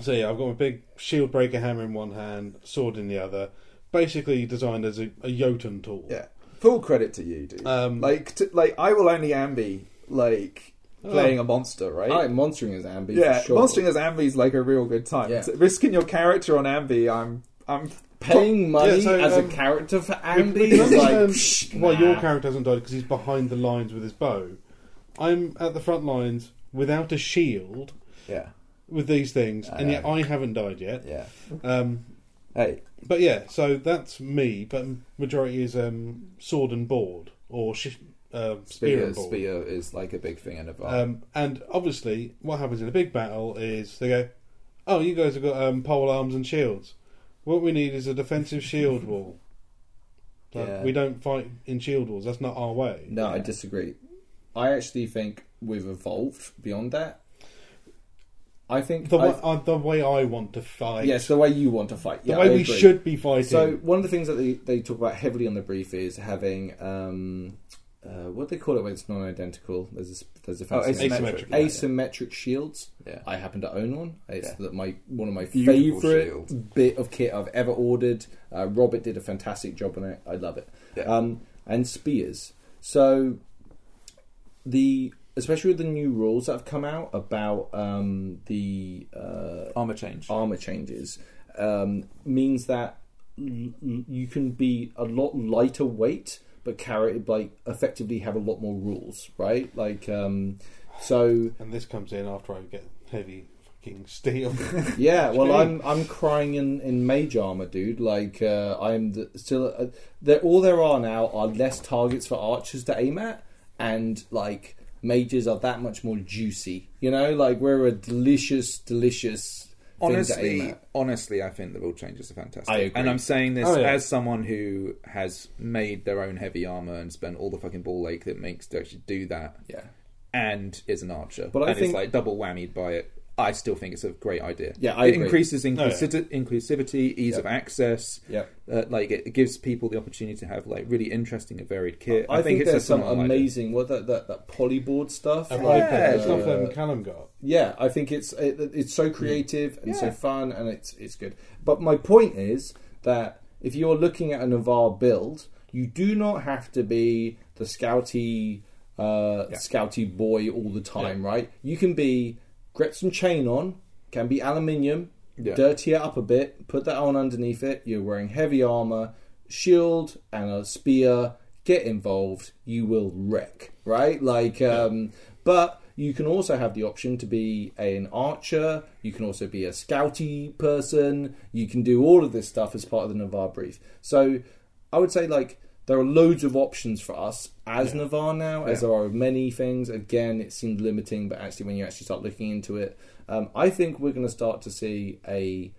So yeah, I've got a big shield breaker hammer in one hand, sword in the other. Basically designed as a, a Jotun tool. yeah, full credit to you, dude. Um, like, t- like I will only Ambi like playing a monster, right? I like monstering as Ambi. yeah, for sure. monstering as Ambi is like a real good time. Yeah. So risking your character on Ambi, I'm, I'm Paying money Yeah, so, as um, a character for Ambi we can is like understand psh, why your character hasn't died because he's behind the lines with his bow. I'm at the front lines without a shield yeah, with these things, I and yet know. I haven't died yet. yeah. Um, Hey, but yeah, so that's me. But majority is um, sword and board or sh- uh, spear spear, and board. spear is like a big thing in Navarr. Um, and obviously, what happens in a big battle is they go, "Oh, you guys have got um, pole arms and shields. What we need is a defensive shield *laughs* wall. Like, Yeah. We don't fight in shield walls. That's not our way." No, I disagree. I actually think we've evolved beyond that. I think The way, I've- uh, the way I want to fight. yes, the way you want to fight. the Yeah, way I we agree. should be fighting. So one of the things that they, they talk about heavily on the brief is having um, uh, what do they call it when it's non-identical. There's a, sp- there's a oh, fancy name. asymmetric. yeah, asymmetric shields. yeah. I happen to own one. It's Yeah. my one of my Beautiful favorite shield. bit of kit I've ever ordered. Uh, Robert did a fantastic job on it. I love it. Yeah. Um, and spears. So the especially with the new rules that have come out about um, the uh, Armor change. armor changes um, means that l- l- you can be a lot lighter weight but carry like effectively have a lot more rules right like um, so and this comes in after I get heavy fucking steel. *laughs* yeah well i'm i'm crying in in mage armor dude like uh, i'm the, still uh, there all there are now are less targets for archers to aim at and like mages are that much more juicy you know like we're a delicious delicious thing to aim Honestly, honestly, I think the rule changes are fantastic. I agree. And I'm saying this Oh, yeah. as someone who has made their own heavy armor and spent all the fucking ball ache that makes to actually do that, yeah and is an archer, But I and think- is like double whammied by it. I still think it's a great idea. Yeah, I it agree. increases Oh, yeah. inclusivity, ease Yep. of access. Yeah, Uh, like it, it gives people the opportunity to have like really interesting and varied kit. I, think, it's there's some phenomenal idea. amazing what that that, that polyboard stuff. And like, like the uh, stuff um, Callum got. yeah, I think it's it, it's so creative and so fun and it's it's good. But my point is that if you're looking at a Navarr build, you do not have to be the scouty uh, Yeah. scouty boy all the time, right? You can be Gretchen chain on, can be aluminium, Yeah. dirty it up a bit, put that on underneath it. You're wearing heavy armor, shield, and a spear. Get involved, you will wreck, right? Like, um, but you can also have the option to be an archer. You can also be a scouty person. You can do all of this stuff as part of the Navarr brief. So, I would say like there are loads of options for us as Navarr now, as Yeah. there are many things. Again, it seemed limiting, but actually, when you actually start looking into it, um, I think we're going to start to see a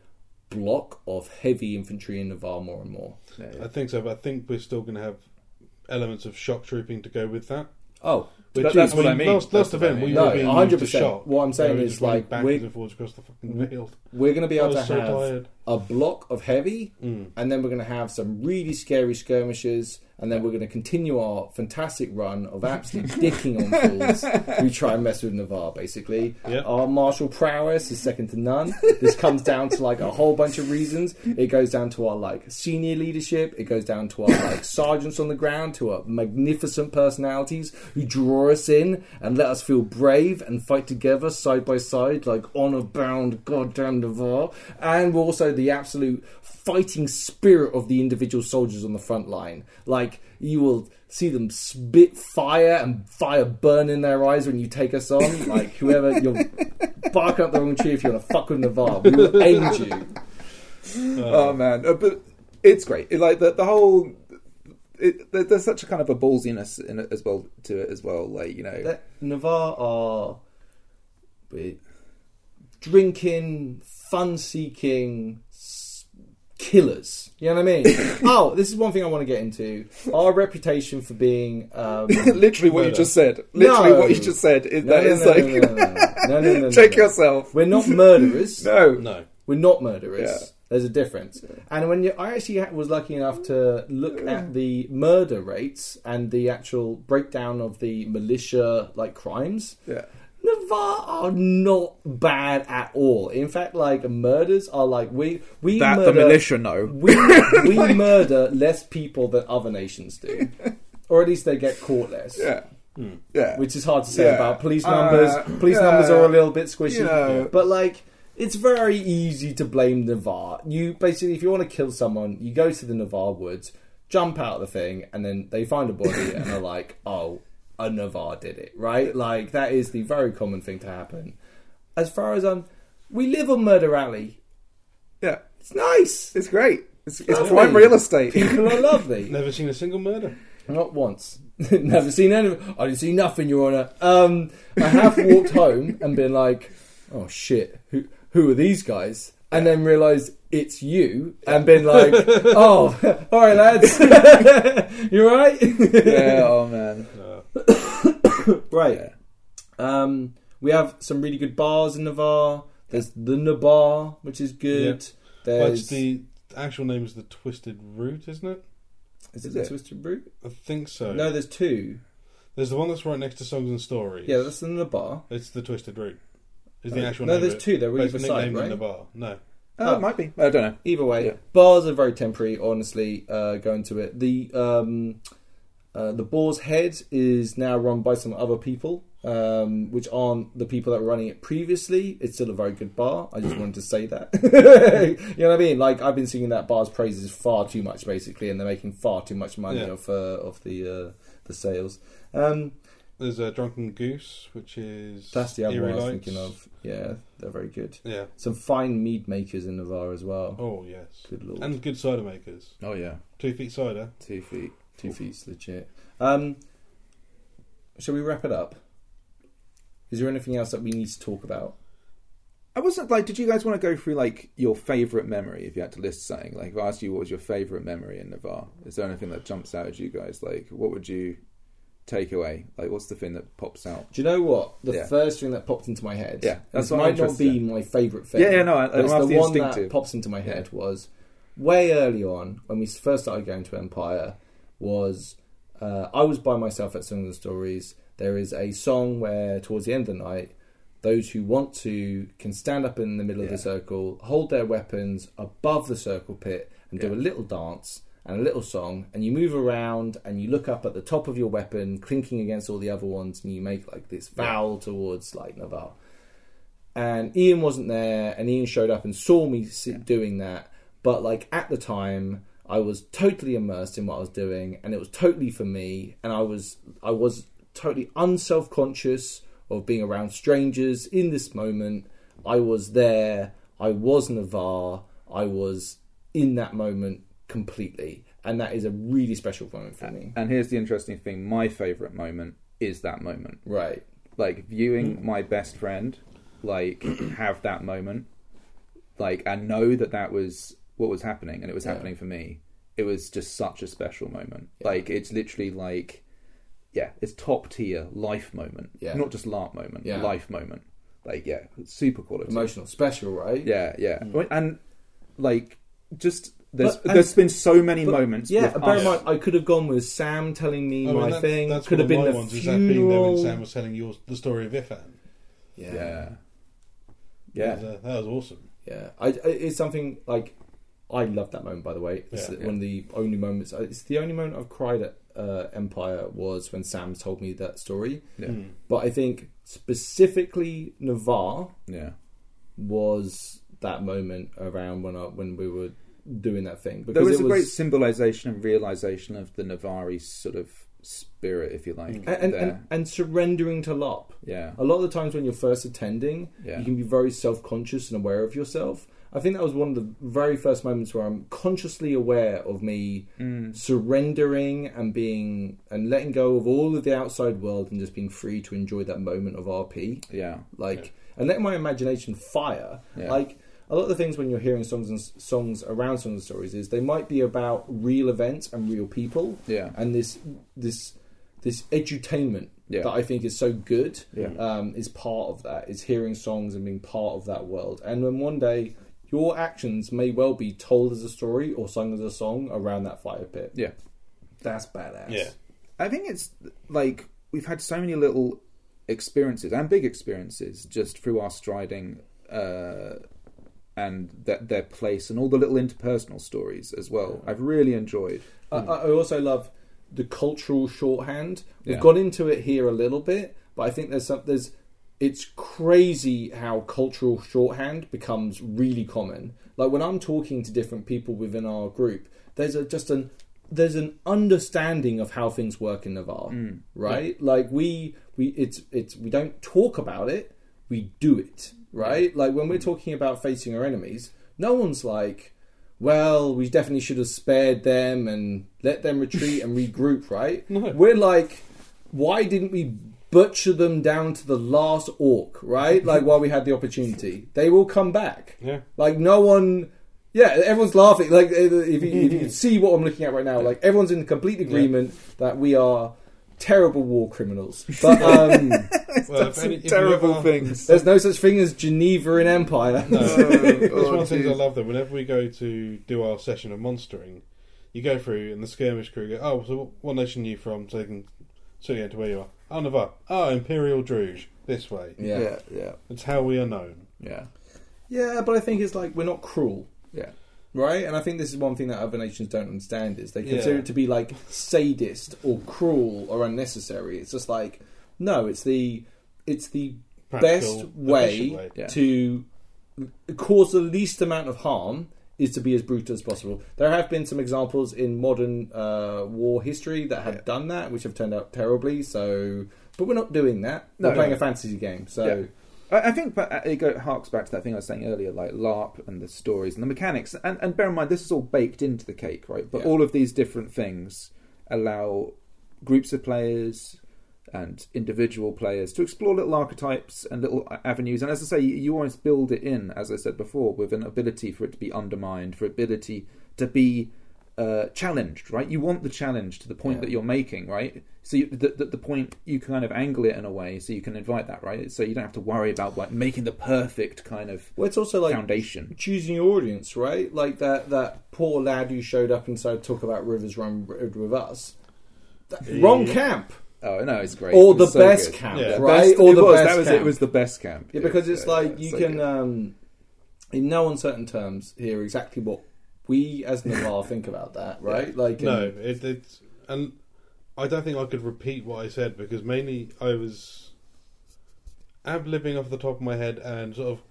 block of heavy infantry in Navarr more and more. Yeah, I think so, but I think we're still going to have elements of shock trooping to go with that. Oh, Which But that's what I mean. Last, That's last event, we mean. No, were being 100%. used to. What I'm saying is, just running like, backwards we're- and forwards across the fucking field. we're going to be able to so have tired. a block of heavy, Mm. and then we're going to have some really scary skirmishes, and then we're going to continue our fantastic run of absolutely dicking on fools *laughs* who try and mess with Navarr. Basically, Yeah. our martial prowess is second to none. This comes down to like a whole bunch of reasons. It goes down to our like senior leadership. It goes down to our like sergeants on the ground, to our magnificent personalities who draw us in and let us feel brave and fight together side by side like honor bound goddamn Navarr. And we're also the absolute fighting spirit of the individual soldiers on the front line. Like you will see them spit fire and fire burn in their eyes when you take us on. *laughs* Like whoever you'll bark up the wrong tree if you want to fuck with Navarr. We will end you. *laughs* Oh man, Uh, but it's great. It, like the the whole. It, there- there's such a kind of a ballsiness in it as well to it as well. Like you know, that Navarr are drinking, fun seeking killers. You know what I mean? *laughs* oh, this is one thing I want to get into. Our reputation for being um, *laughs* literally what you just said. Literally No. what you just said. Is no, that no, is no, like no, no, no, no, no, no, *laughs* no, check no. yourself. We're not murderers. No, No. We're not murderers. Yeah. There's a difference. And when you, I actually was lucky enough to look at the murder rates and the actual breakdown of the militia like crimes, yeah, Navarr are not bad at all. In fact, like murders are like we we that murder, the militia know. *laughs* we we murder less people than other nations do, or at least they get caught less. Yeah, yeah. Which is hard to say Yeah. about police Uh, numbers. police yeah. numbers are a little bit squishy, You know. but like it's very easy to blame Navarr. You basically, if you want to kill someone, you go to the Navarr woods, jump out of the thing, and then they find a body and are like, "Oh, a Navarr did it," right? Like that is the very common thing to happen. As far as um, we live on Murder Alley. yeah. It's nice. It's great. It's, it's Lovely. prime real estate. People are lovely. *laughs* Never seen a single murder. Not once. *laughs* Never seen any. I didn't see nothing, Your Honour. Um, I have walked *laughs* home and been like, "Oh shit, who who are these guys?" And then realised it's you, and been like, "Oh, all right, lads, you all right?" yeah. Oh man. *coughs* Right. Yeah. Um, we have some really good bars in Navarr. There's the Nabar, which is good. well, There's it's the actual name is the Twisted Root, isn't it? is it Is the it? Twisted Root? I think so. No, there's two. There's the one that's right next to Songs and Stories. Yeah, that's in the Nabar. It's the Twisted Root. Is the actual no, name there's of it. two. They're But it's either side, right? in the bar. No. Oh, Oh. it might be. I don't know. Either way, Yeah. bars are very temporary. Honestly, uh, going to it. The um, uh, the Boar's Head is now run by some other people, um, which aren't the people that were running it previously. It's still a very good bar. I just wanted to say that. *laughs* you know what I mean? Like I've been singing that bar's praises far too much, basically, and they're making far too much money Yeah. off uh, of the uh, the sales. Um, There's a Drunken Goose, which is that's the other one I was Lights. thinking of. Yeah, they're very good. Yeah. Some fine mead makers in Navarr as well. Oh yes. Good lord. And good cider makers. Oh yeah. Two feet cider. Two feet. Two feet's legit. Um, shall we wrap it up? Is there anything else that we need to talk about? I wasn't like. Did you guys want to go through like your favorite memory? If you had to list something, like if I asked you what was your favorite memory in Navarr, is there anything that jumps out at you guys? Like, what would you take away? Like, what's the thing that pops out? Do you know what? The Yeah. first thing that popped into my head. Yeah, that's what I'm might not interested be my favourite thing. Yeah, yeah, no, I- but I'm the after one that instinctive. pops into my head was way early on when we first started going to Empire. Was uh, I was by myself at Songs and Stories. There is a song where towards the end of the night, those who want to can stand up in the middle of the circle, hold their weapons above the circle pit, and do a little dance and a little song, and you move around and you look up at the top of your weapon, clinking against all the other ones, and you make like this vow towards like Navarr. And Ian wasn't there, and Ian showed up and saw me doing that. But like at the time, I was totally immersed in what I was doing, and it was totally for me. And I was I was totally unself conscious of being around strangers in this moment. I was there. I was Navarr. I was in that moment completely, and that is a really special moment for me. And here's the interesting thing: my favorite moment is that moment. Right. Like viewing my best friend, like *clears throat* have that moment. like and know that that was what was happening and it was Yeah. happening for me. It was just such a special moment. Yeah. Like it's literally like, yeah, it's top tier life moment. Yeah. not just LARP moment, Yeah. life moment. Like yeah, super quality. Emotional, special, right? Yeah, yeah, and like just there's But- and- there's been so many But- moments. Yeah, bear in mind, I could have gone with Sam telling me I mean, my that- thing. That's could one have of been my the ones. Is that being there when. Sam was telling you the story of Ifan? yeah, yeah, That yeah, was, uh, that was awesome. yeah. I, I- it's something like I love that moment. By the way, it's Yeah. one of the only moments. It's the only moment I've cried at uh, Empire was when Sam told me that story. yeah, Mm. But I think specifically Navarr yeah. was that moment around when I, when we were doing that thing. Because There was it a great symbolization and realization of the Navari sort of spirit, if you like. and, and, and, and surrendering to LOP. yeah, A lot of the times when you're first attending, Yeah. you can be very self conscious and aware of yourself. I think that was one of the very first moments where I'm consciously aware of me Mm. surrendering and being and letting go of all of the outside world and just being free to enjoy that moment of RP. yeah, Like and letting my imagination fire. Yeah. Like a lot of the things when you're hearing songs and songs around songs and stories is they might be about real events and real people yeah, and this this this edutainment Yeah. that I think is so good Yeah. um, is part of that. Is hearing songs and being part of that world. And then one day your actions may well be told as a story or sung as a song around that fire pit. yeah. That's badass. Yeah. I think it's like we've had so many little experiences and big experiences just through our striding uh, and that their place and all the little interpersonal stories as well. I've really enjoyed. I, I also love the cultural shorthand. We've Yeah. got into it here a little bit, but I think there's some there's it's crazy how cultural shorthand becomes really common. Like when I'm talking to different people within our group, there's a just an there's an understanding of how things work in Navarr, mm, right? Like we we it's it's we don't talk about it, we do it, right? Like when we're talking about facing our enemies, no one's like, well, we definitely should have spared them and let them retreat and regroup, right? *laughs* No. We're like, why didn't we butcher them down to the last orc, right? Like while we had the opportunity, they will come back. Yeah. Like no one. Yeah, everyone's laughing. Like if you, if you can *laughs* see what I'm looking at right now, like everyone's in complete agreement that we are terrible war criminals. *laughs* But um, *laughs* Well, if any- if terrible ever- things. there's no such thing as Geneva in Empire. No, it's oh, one of the things I love. That whenever we go to do our session of monstering, you go through and the skirmish crew go, "Oh, so what nation are you from?" So they can sort you into where you are. Oh, Navarr. Oh, Imperial Druj. This way. Yeah. yeah, yeah, It's how we are known. yeah, Yeah, but I think it's like we're not cruel, yeah. right? And I think this is one thing that other nations don't understand is they consider Yeah. it to be like sadist or cruel or unnecessary. It's just like no, it's the it's the Practical, best way, way. Yeah. to cause the least amount of harm is to be as brutal as possible. There have been some examples in modern uh, war history that have Yeah. done that, which have turned out terribly. So, but we're not doing that. No, we're playing no. a fantasy game. So, Yeah. I I think, but uh, it go, harks back to that thing I was saying earlier, like LARP and the stories and the mechanics. And, and bear in mind, this is all baked into the cake, right? But Yeah. all of these different things allow groups of players and individual players to explore little archetypes and little avenues. And as I say, you, you always build it in, as I said before, with an ability for it to be undermined, for ability to be uh, challenged, right? You want the challenge to the point Yeah. that you're making, right? So you, the, the, the point you kind of angle it in a way so you can invite that, right? So you don't have to worry about like making the perfect kind of well, it's also like foundation. choosing your audience, right? Like that that poor lad who showed up and started to talk about Rivers Run with us. That- Yeah. Wrong camp, Oh no, it's great. or It the so best good. camp, Yeah. Right? best- or the was, best that was camp. it. Was the best camp? Yeah, because it's was, uh, like you so can, good. um, in no uncertain terms, hear exactly what we as Navarr *laughs* think about that, right? Like, No, um, it, it's and I don't think I could repeat what I said because mainly I was ab libbing off the top of my head and sort of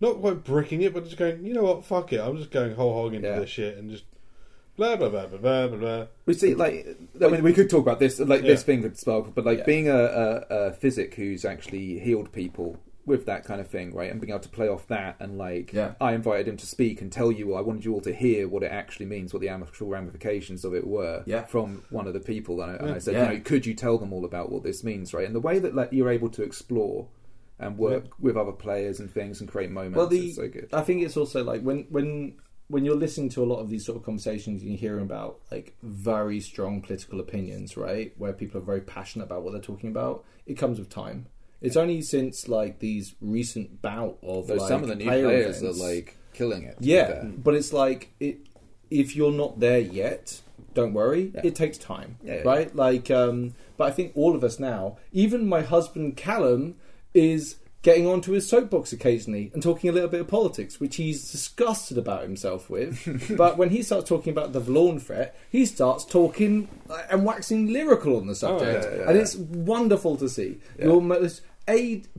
not quite bricking it, but just going, you know what, fuck it, I'm just going whole hog into Yeah. this shit and just blah blah blah blah blah blah. blah. We see, like, I mean, we could talk about this, like this Yeah. thing could spark, but like Yeah. being a, a, a physick who's actually healed people with that kind of thing, right, and being able to play off that, and like, Yeah. I invited him to speak and tell you, I wanted you all to hear what it actually means, what the actual ramifications of it were, Yeah. from one of the people, and I, and I said, Yeah. you know, could you tell them all about what this means, right, and the way that like you're able to explore and work with other players and things and create moments. Well, the- it's so good. I think it's also like when when when you're listening to a lot of these sort of conversations, you're hearing about like very strong political opinions, right? Where people are very passionate about what they're talking about. It comes with time. It's only since like these recent bout of Though like, some of the new player players events- are like killing it. yeah, but it's like it. If you're not there yet, don't worry. Yeah. It takes time, Yeah, yeah. right? Like, um, but I think all of us now, even my husband Callum, is getting onto his soapbox occasionally and talking a little bit of politics, which he's disgusted about himself with. *laughs* but when he starts talking about the Vallorn threat, he starts talking uh, and waxing lyrical on the subject, yeah, yeah, and yeah. it's wonderful to see. Your most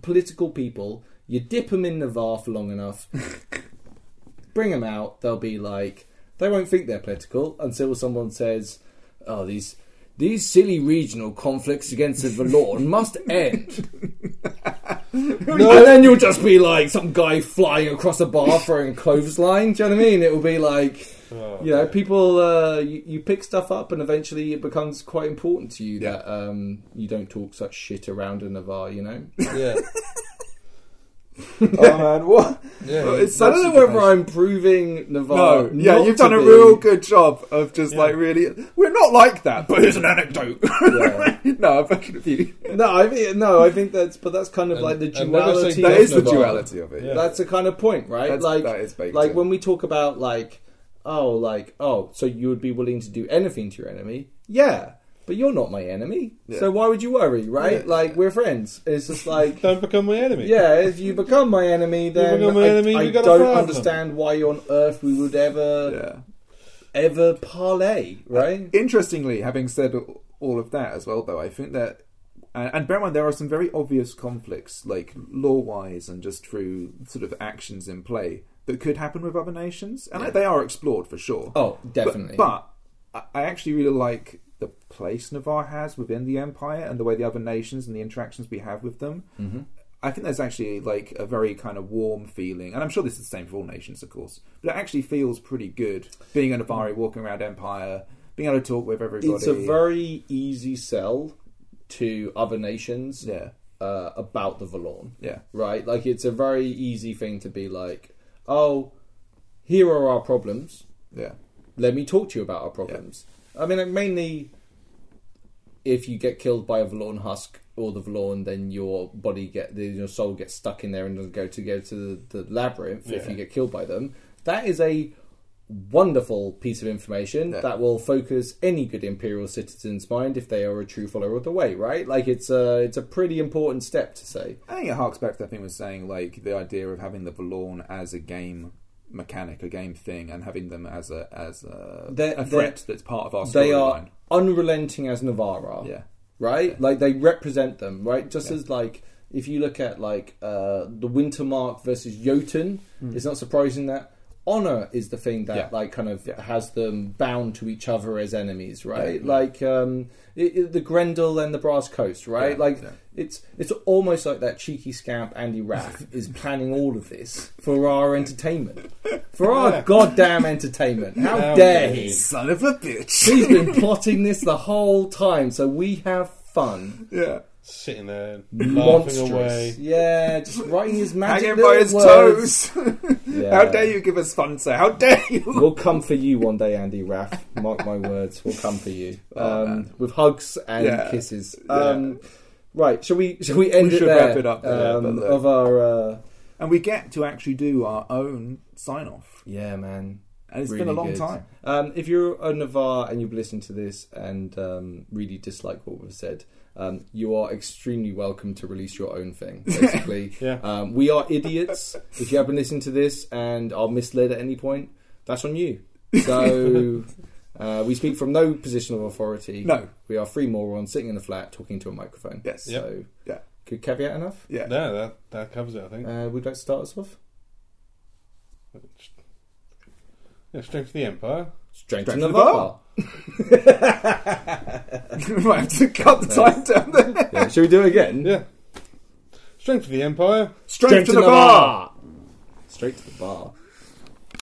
political people, you dip them in Navarr for long enough, *laughs* bring them out, they'll be like, they won't think they're political until someone says, "Oh, these these silly regional conflicts against the Vallorn must end." *laughs* *laughs* And then you'll just be like some guy flying across a bar throwing a clothesline. Do you know what I mean? It will be like, Oh, you know, people. Uh, you, you pick stuff up, and eventually it becomes quite important to you Yeah. that um, you don't talk such shit around in a Navarr. You know. yeah, *laughs* oh man, what? yeah. It's I don't know whether I'm proving No, Navarr. yeah, you've done a be- real good job of just Yeah. like really. We're not like that, but here's an anecdote. *laughs* Yeah. no, I'm fucking with you. No, I think no, I think that's but that's kind of And- like the and never say duality. That is the duality of it. Yeah. That's the kind of point, right? That's- like, that is baked like in. when we talk about like, oh, like, oh, so you would be willing to do anything to your enemy? Yeah, but you're not my enemy, Yeah. so why would you worry, right? Yeah. Like, we're friends. It's just like. *laughs* Don't become my enemy. Yeah, if you become my enemy, then my I, enemy, I gotta don't understand why on earth we would ever, Yeah. ever parlay, uh, right? Interestingly, having said all of that as well, though, I think that, and, and bear in mind there are some very obvious conflicts, like law-wise and just through sort of actions in play that could happen with other nations, and they are explored for sure. Oh, definitely. But, I I actually really like the place Navarr has within the empire and the way the other nations and the interactions we have with them. Mhm. I think there's actually like a very kind of warm feeling, and I'm sure this is the same for all nations, of course. But it actually feels pretty good being a Navarr, walking around Empire, being able to talk with everybody. it's a very easy sell to other nations yeah, uh, about the Vallorn. yeah, right? Like it's a very easy thing to be like, oh, here are our problems. yeah, Let me talk to you about our problems. I mean, like, mainly, if you get killed by a Vallorn husk or the Vallorn, then your body get your soul gets stuck in there and doesn't go to go to the, the labyrinth. If you get killed by them, that is a wonderful piece of information Yeah. that will focus any good imperial citizen's mind if they are a true follower of the way right like it's a it's a pretty important step to say I think it harks back to I think was saying like the idea of having the Vallorn as a game mechanic, a game thing, and having them as a as a, They're- a threat that's part of our storyline. they are storyline. unrelenting as Navarra, Yeah, right? Like they represent them, right? Just Yeah. as like if you look at like uh, the Wintermark versus Jotun, it's not surprising that honor is the thing that. Yeah. like kind of Yeah. has them bound to each other as enemies, right? Yeah. Like um, it, it- the Grendel and the Brass Coast, right? Like it's it's almost like that cheeky scamp Andy Raff *laughs* is planning all of this for our entertainment, for our goddamn entertainment. How, How dare he. son of a bitch. He's been *laughs* plotting this the whole time, so we have fun. yeah. Sitting there laughing Monstrous. away. Yeah, just writing his magic Hanging by his words. toes. Yeah. How dare you give us fun, sir? How dare you? We'll come for you one day, Andy Raff. Mark my words, we'll come for you. *laughs* Oh, um, man. with hugs and Yeah. kisses. Yeah. Um, right, shall we shall we end We it should there? wrap it up there, um, but look. of our uh, And we get to actually do our own sign off. Yeah, man. And it's Really been a long good. time. Um, if you're a Navarr and you've listened to this and um, really dislike what we've said, um, you are extremely welcome to release your own thing. *laughs* Basically, Yeah. um, we are idiots. if you have been listening to this and are misled at any point, that's on you. So *laughs* uh, we speak from no position of authority. No. we are three morons sitting in a flat talking to a microphone. Yes. So Yeah. good caveat enough. Yeah. No, that that covers it. I think. Uh, would you like to start us off? Yeah, strength of the empire. Strength to Strength to Navarr. we might have to cut the time down there. Yeah, Shall we do it again? Yeah. Strength of the empire. Strength, to the bar. Straight to the bar.